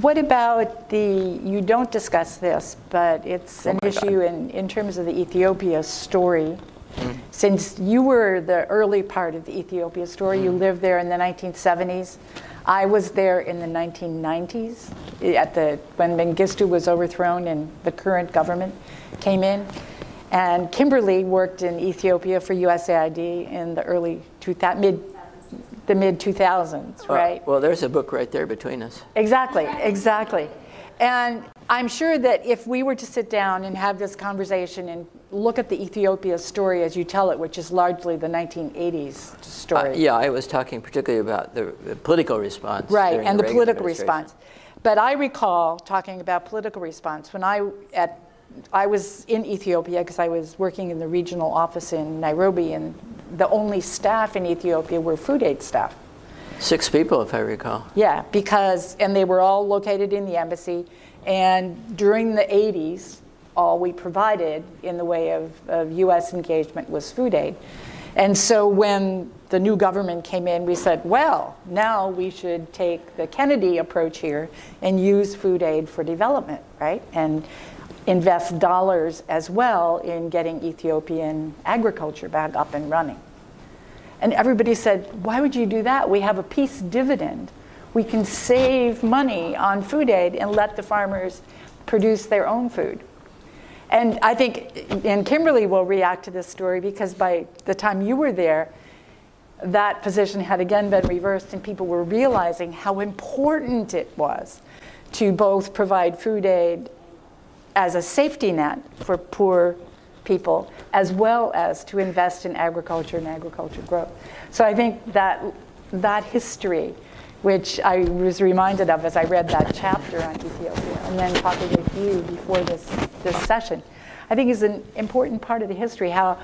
What about the, you don't discuss this, but it's Oh an God. issue in, in terms of the Ethiopia story. Mm. Since you were the early part of the Ethiopia story, Mm. you lived there in the 1970s. I was there in the 1990s eh, at the, when Mengistu was overthrown and the current government came in. And Kimberly worked in Ethiopia for USAID in the early 2000, mid, the mid 2000s, Well- right? Well, there's a book right there between us. Exactly, exactly. And I'm sure that if we were to sit down and have this conversation and look at the Ethiopia story as you tell it, which is largely the 1980s Uh, story. yeah, I was talking particularly about the, the political response. Right, and the Reagan political response. But I recall talking about political response when I at I was in Ethiopia because I was working in the regional office in Nairobi, and the only staff in Ethiopia were food aid staff. Six people, if I recall. Yeah, because, and they were all located in the embassy. And during the 80s, all we provided in the way of, of US engagement was food aid. And so when the new government came in, we said, well, now we should take the Kennedy approach here and use food aid for development, right? And invest dollars as well in getting Ethiopian agriculture back up and running. And everybody said, why would you do that? We have a peace dividend. We can save money on food aid and let the farmers produce their own food. And I think, and Kimberly will react to this story because by the time you were there, that position had again been reversed, and people were realizing how important it was to both provide food aid as a safety net for poor people, as well as to invest in agriculture and agriculture growth. So I think that that history, which I was reminded of as I read that chapter on Ethiopia, and then talking with you before this this session, I think is an important part of the history. How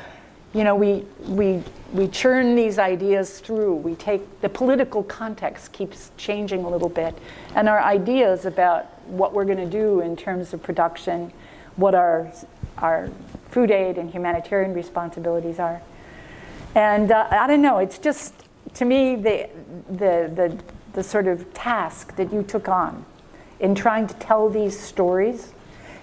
you know, we, we, we churn these ideas through. We take the political context keeps changing a little bit, and our ideas about what we're going to do in terms of production, what our, our food aid and humanitarian responsibilities are. And uh, I don't know, it's just, to me, the, the, the, the sort of task that you took on in trying to tell these stories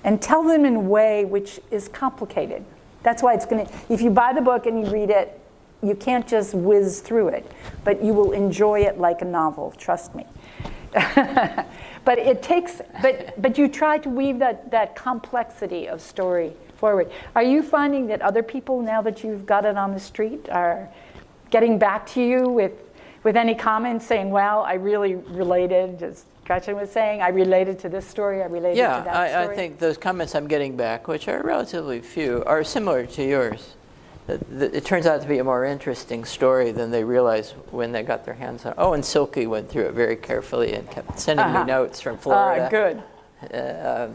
and tell them in a way which is complicated. That's why it's going to, if you buy the book and you read it, you can't just whiz through it, but you will enjoy it like a novel, trust me. but it takes, but, but you try to weave that, that complexity of story forward. Are you finding that other people, now that you've got it on the street, are getting back to you with, with any comments saying, wow, I really related, as Gretchen was saying, I related to this story, I related Yeah, to that I, story? Yeah, I think those comments I'm getting back, which are relatively few, are similar to yours. It turns out to be a more interesting story than they realized when they got their hands on it. Oh, and Cylke went through it very carefully and kept sending Uh-huh. me notes from Florida. Ah, Florida. good. Uh,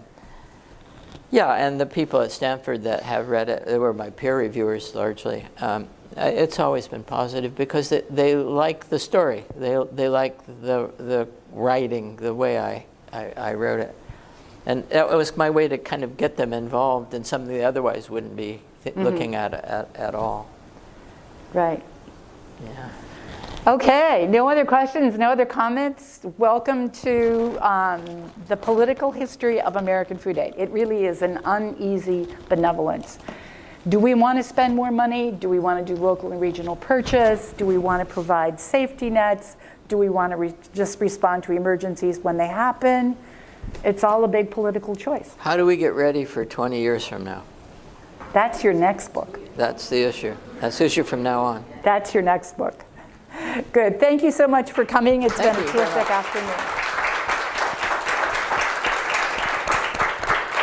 yeah, and the people at Stanford that have read it, they were my peer reviewers largely. Um, it's always been positive because they, they like the story. They, they like the, the writing, the way I, I, I wrote it. And that was my way to kind of get them involved in something they otherwise wouldn't be th- looking at, at at all. Right. Yeah. Okay, no other questions, no other comments? Welcome to um, the political history of American food aid. It really is an uneasy benevolence. Do we want to spend more money? Do we want to do local and regional purchase? Do we want to provide safety nets? Do we want to re- just respond to emergencies when they happen? It's all a big political choice. How do we get ready for 20 years from now? That's your next book. That's the issue. That's the issue from now on. That's your next book. Good. Thank you so much for coming. It's Thank been a terrific afternoon.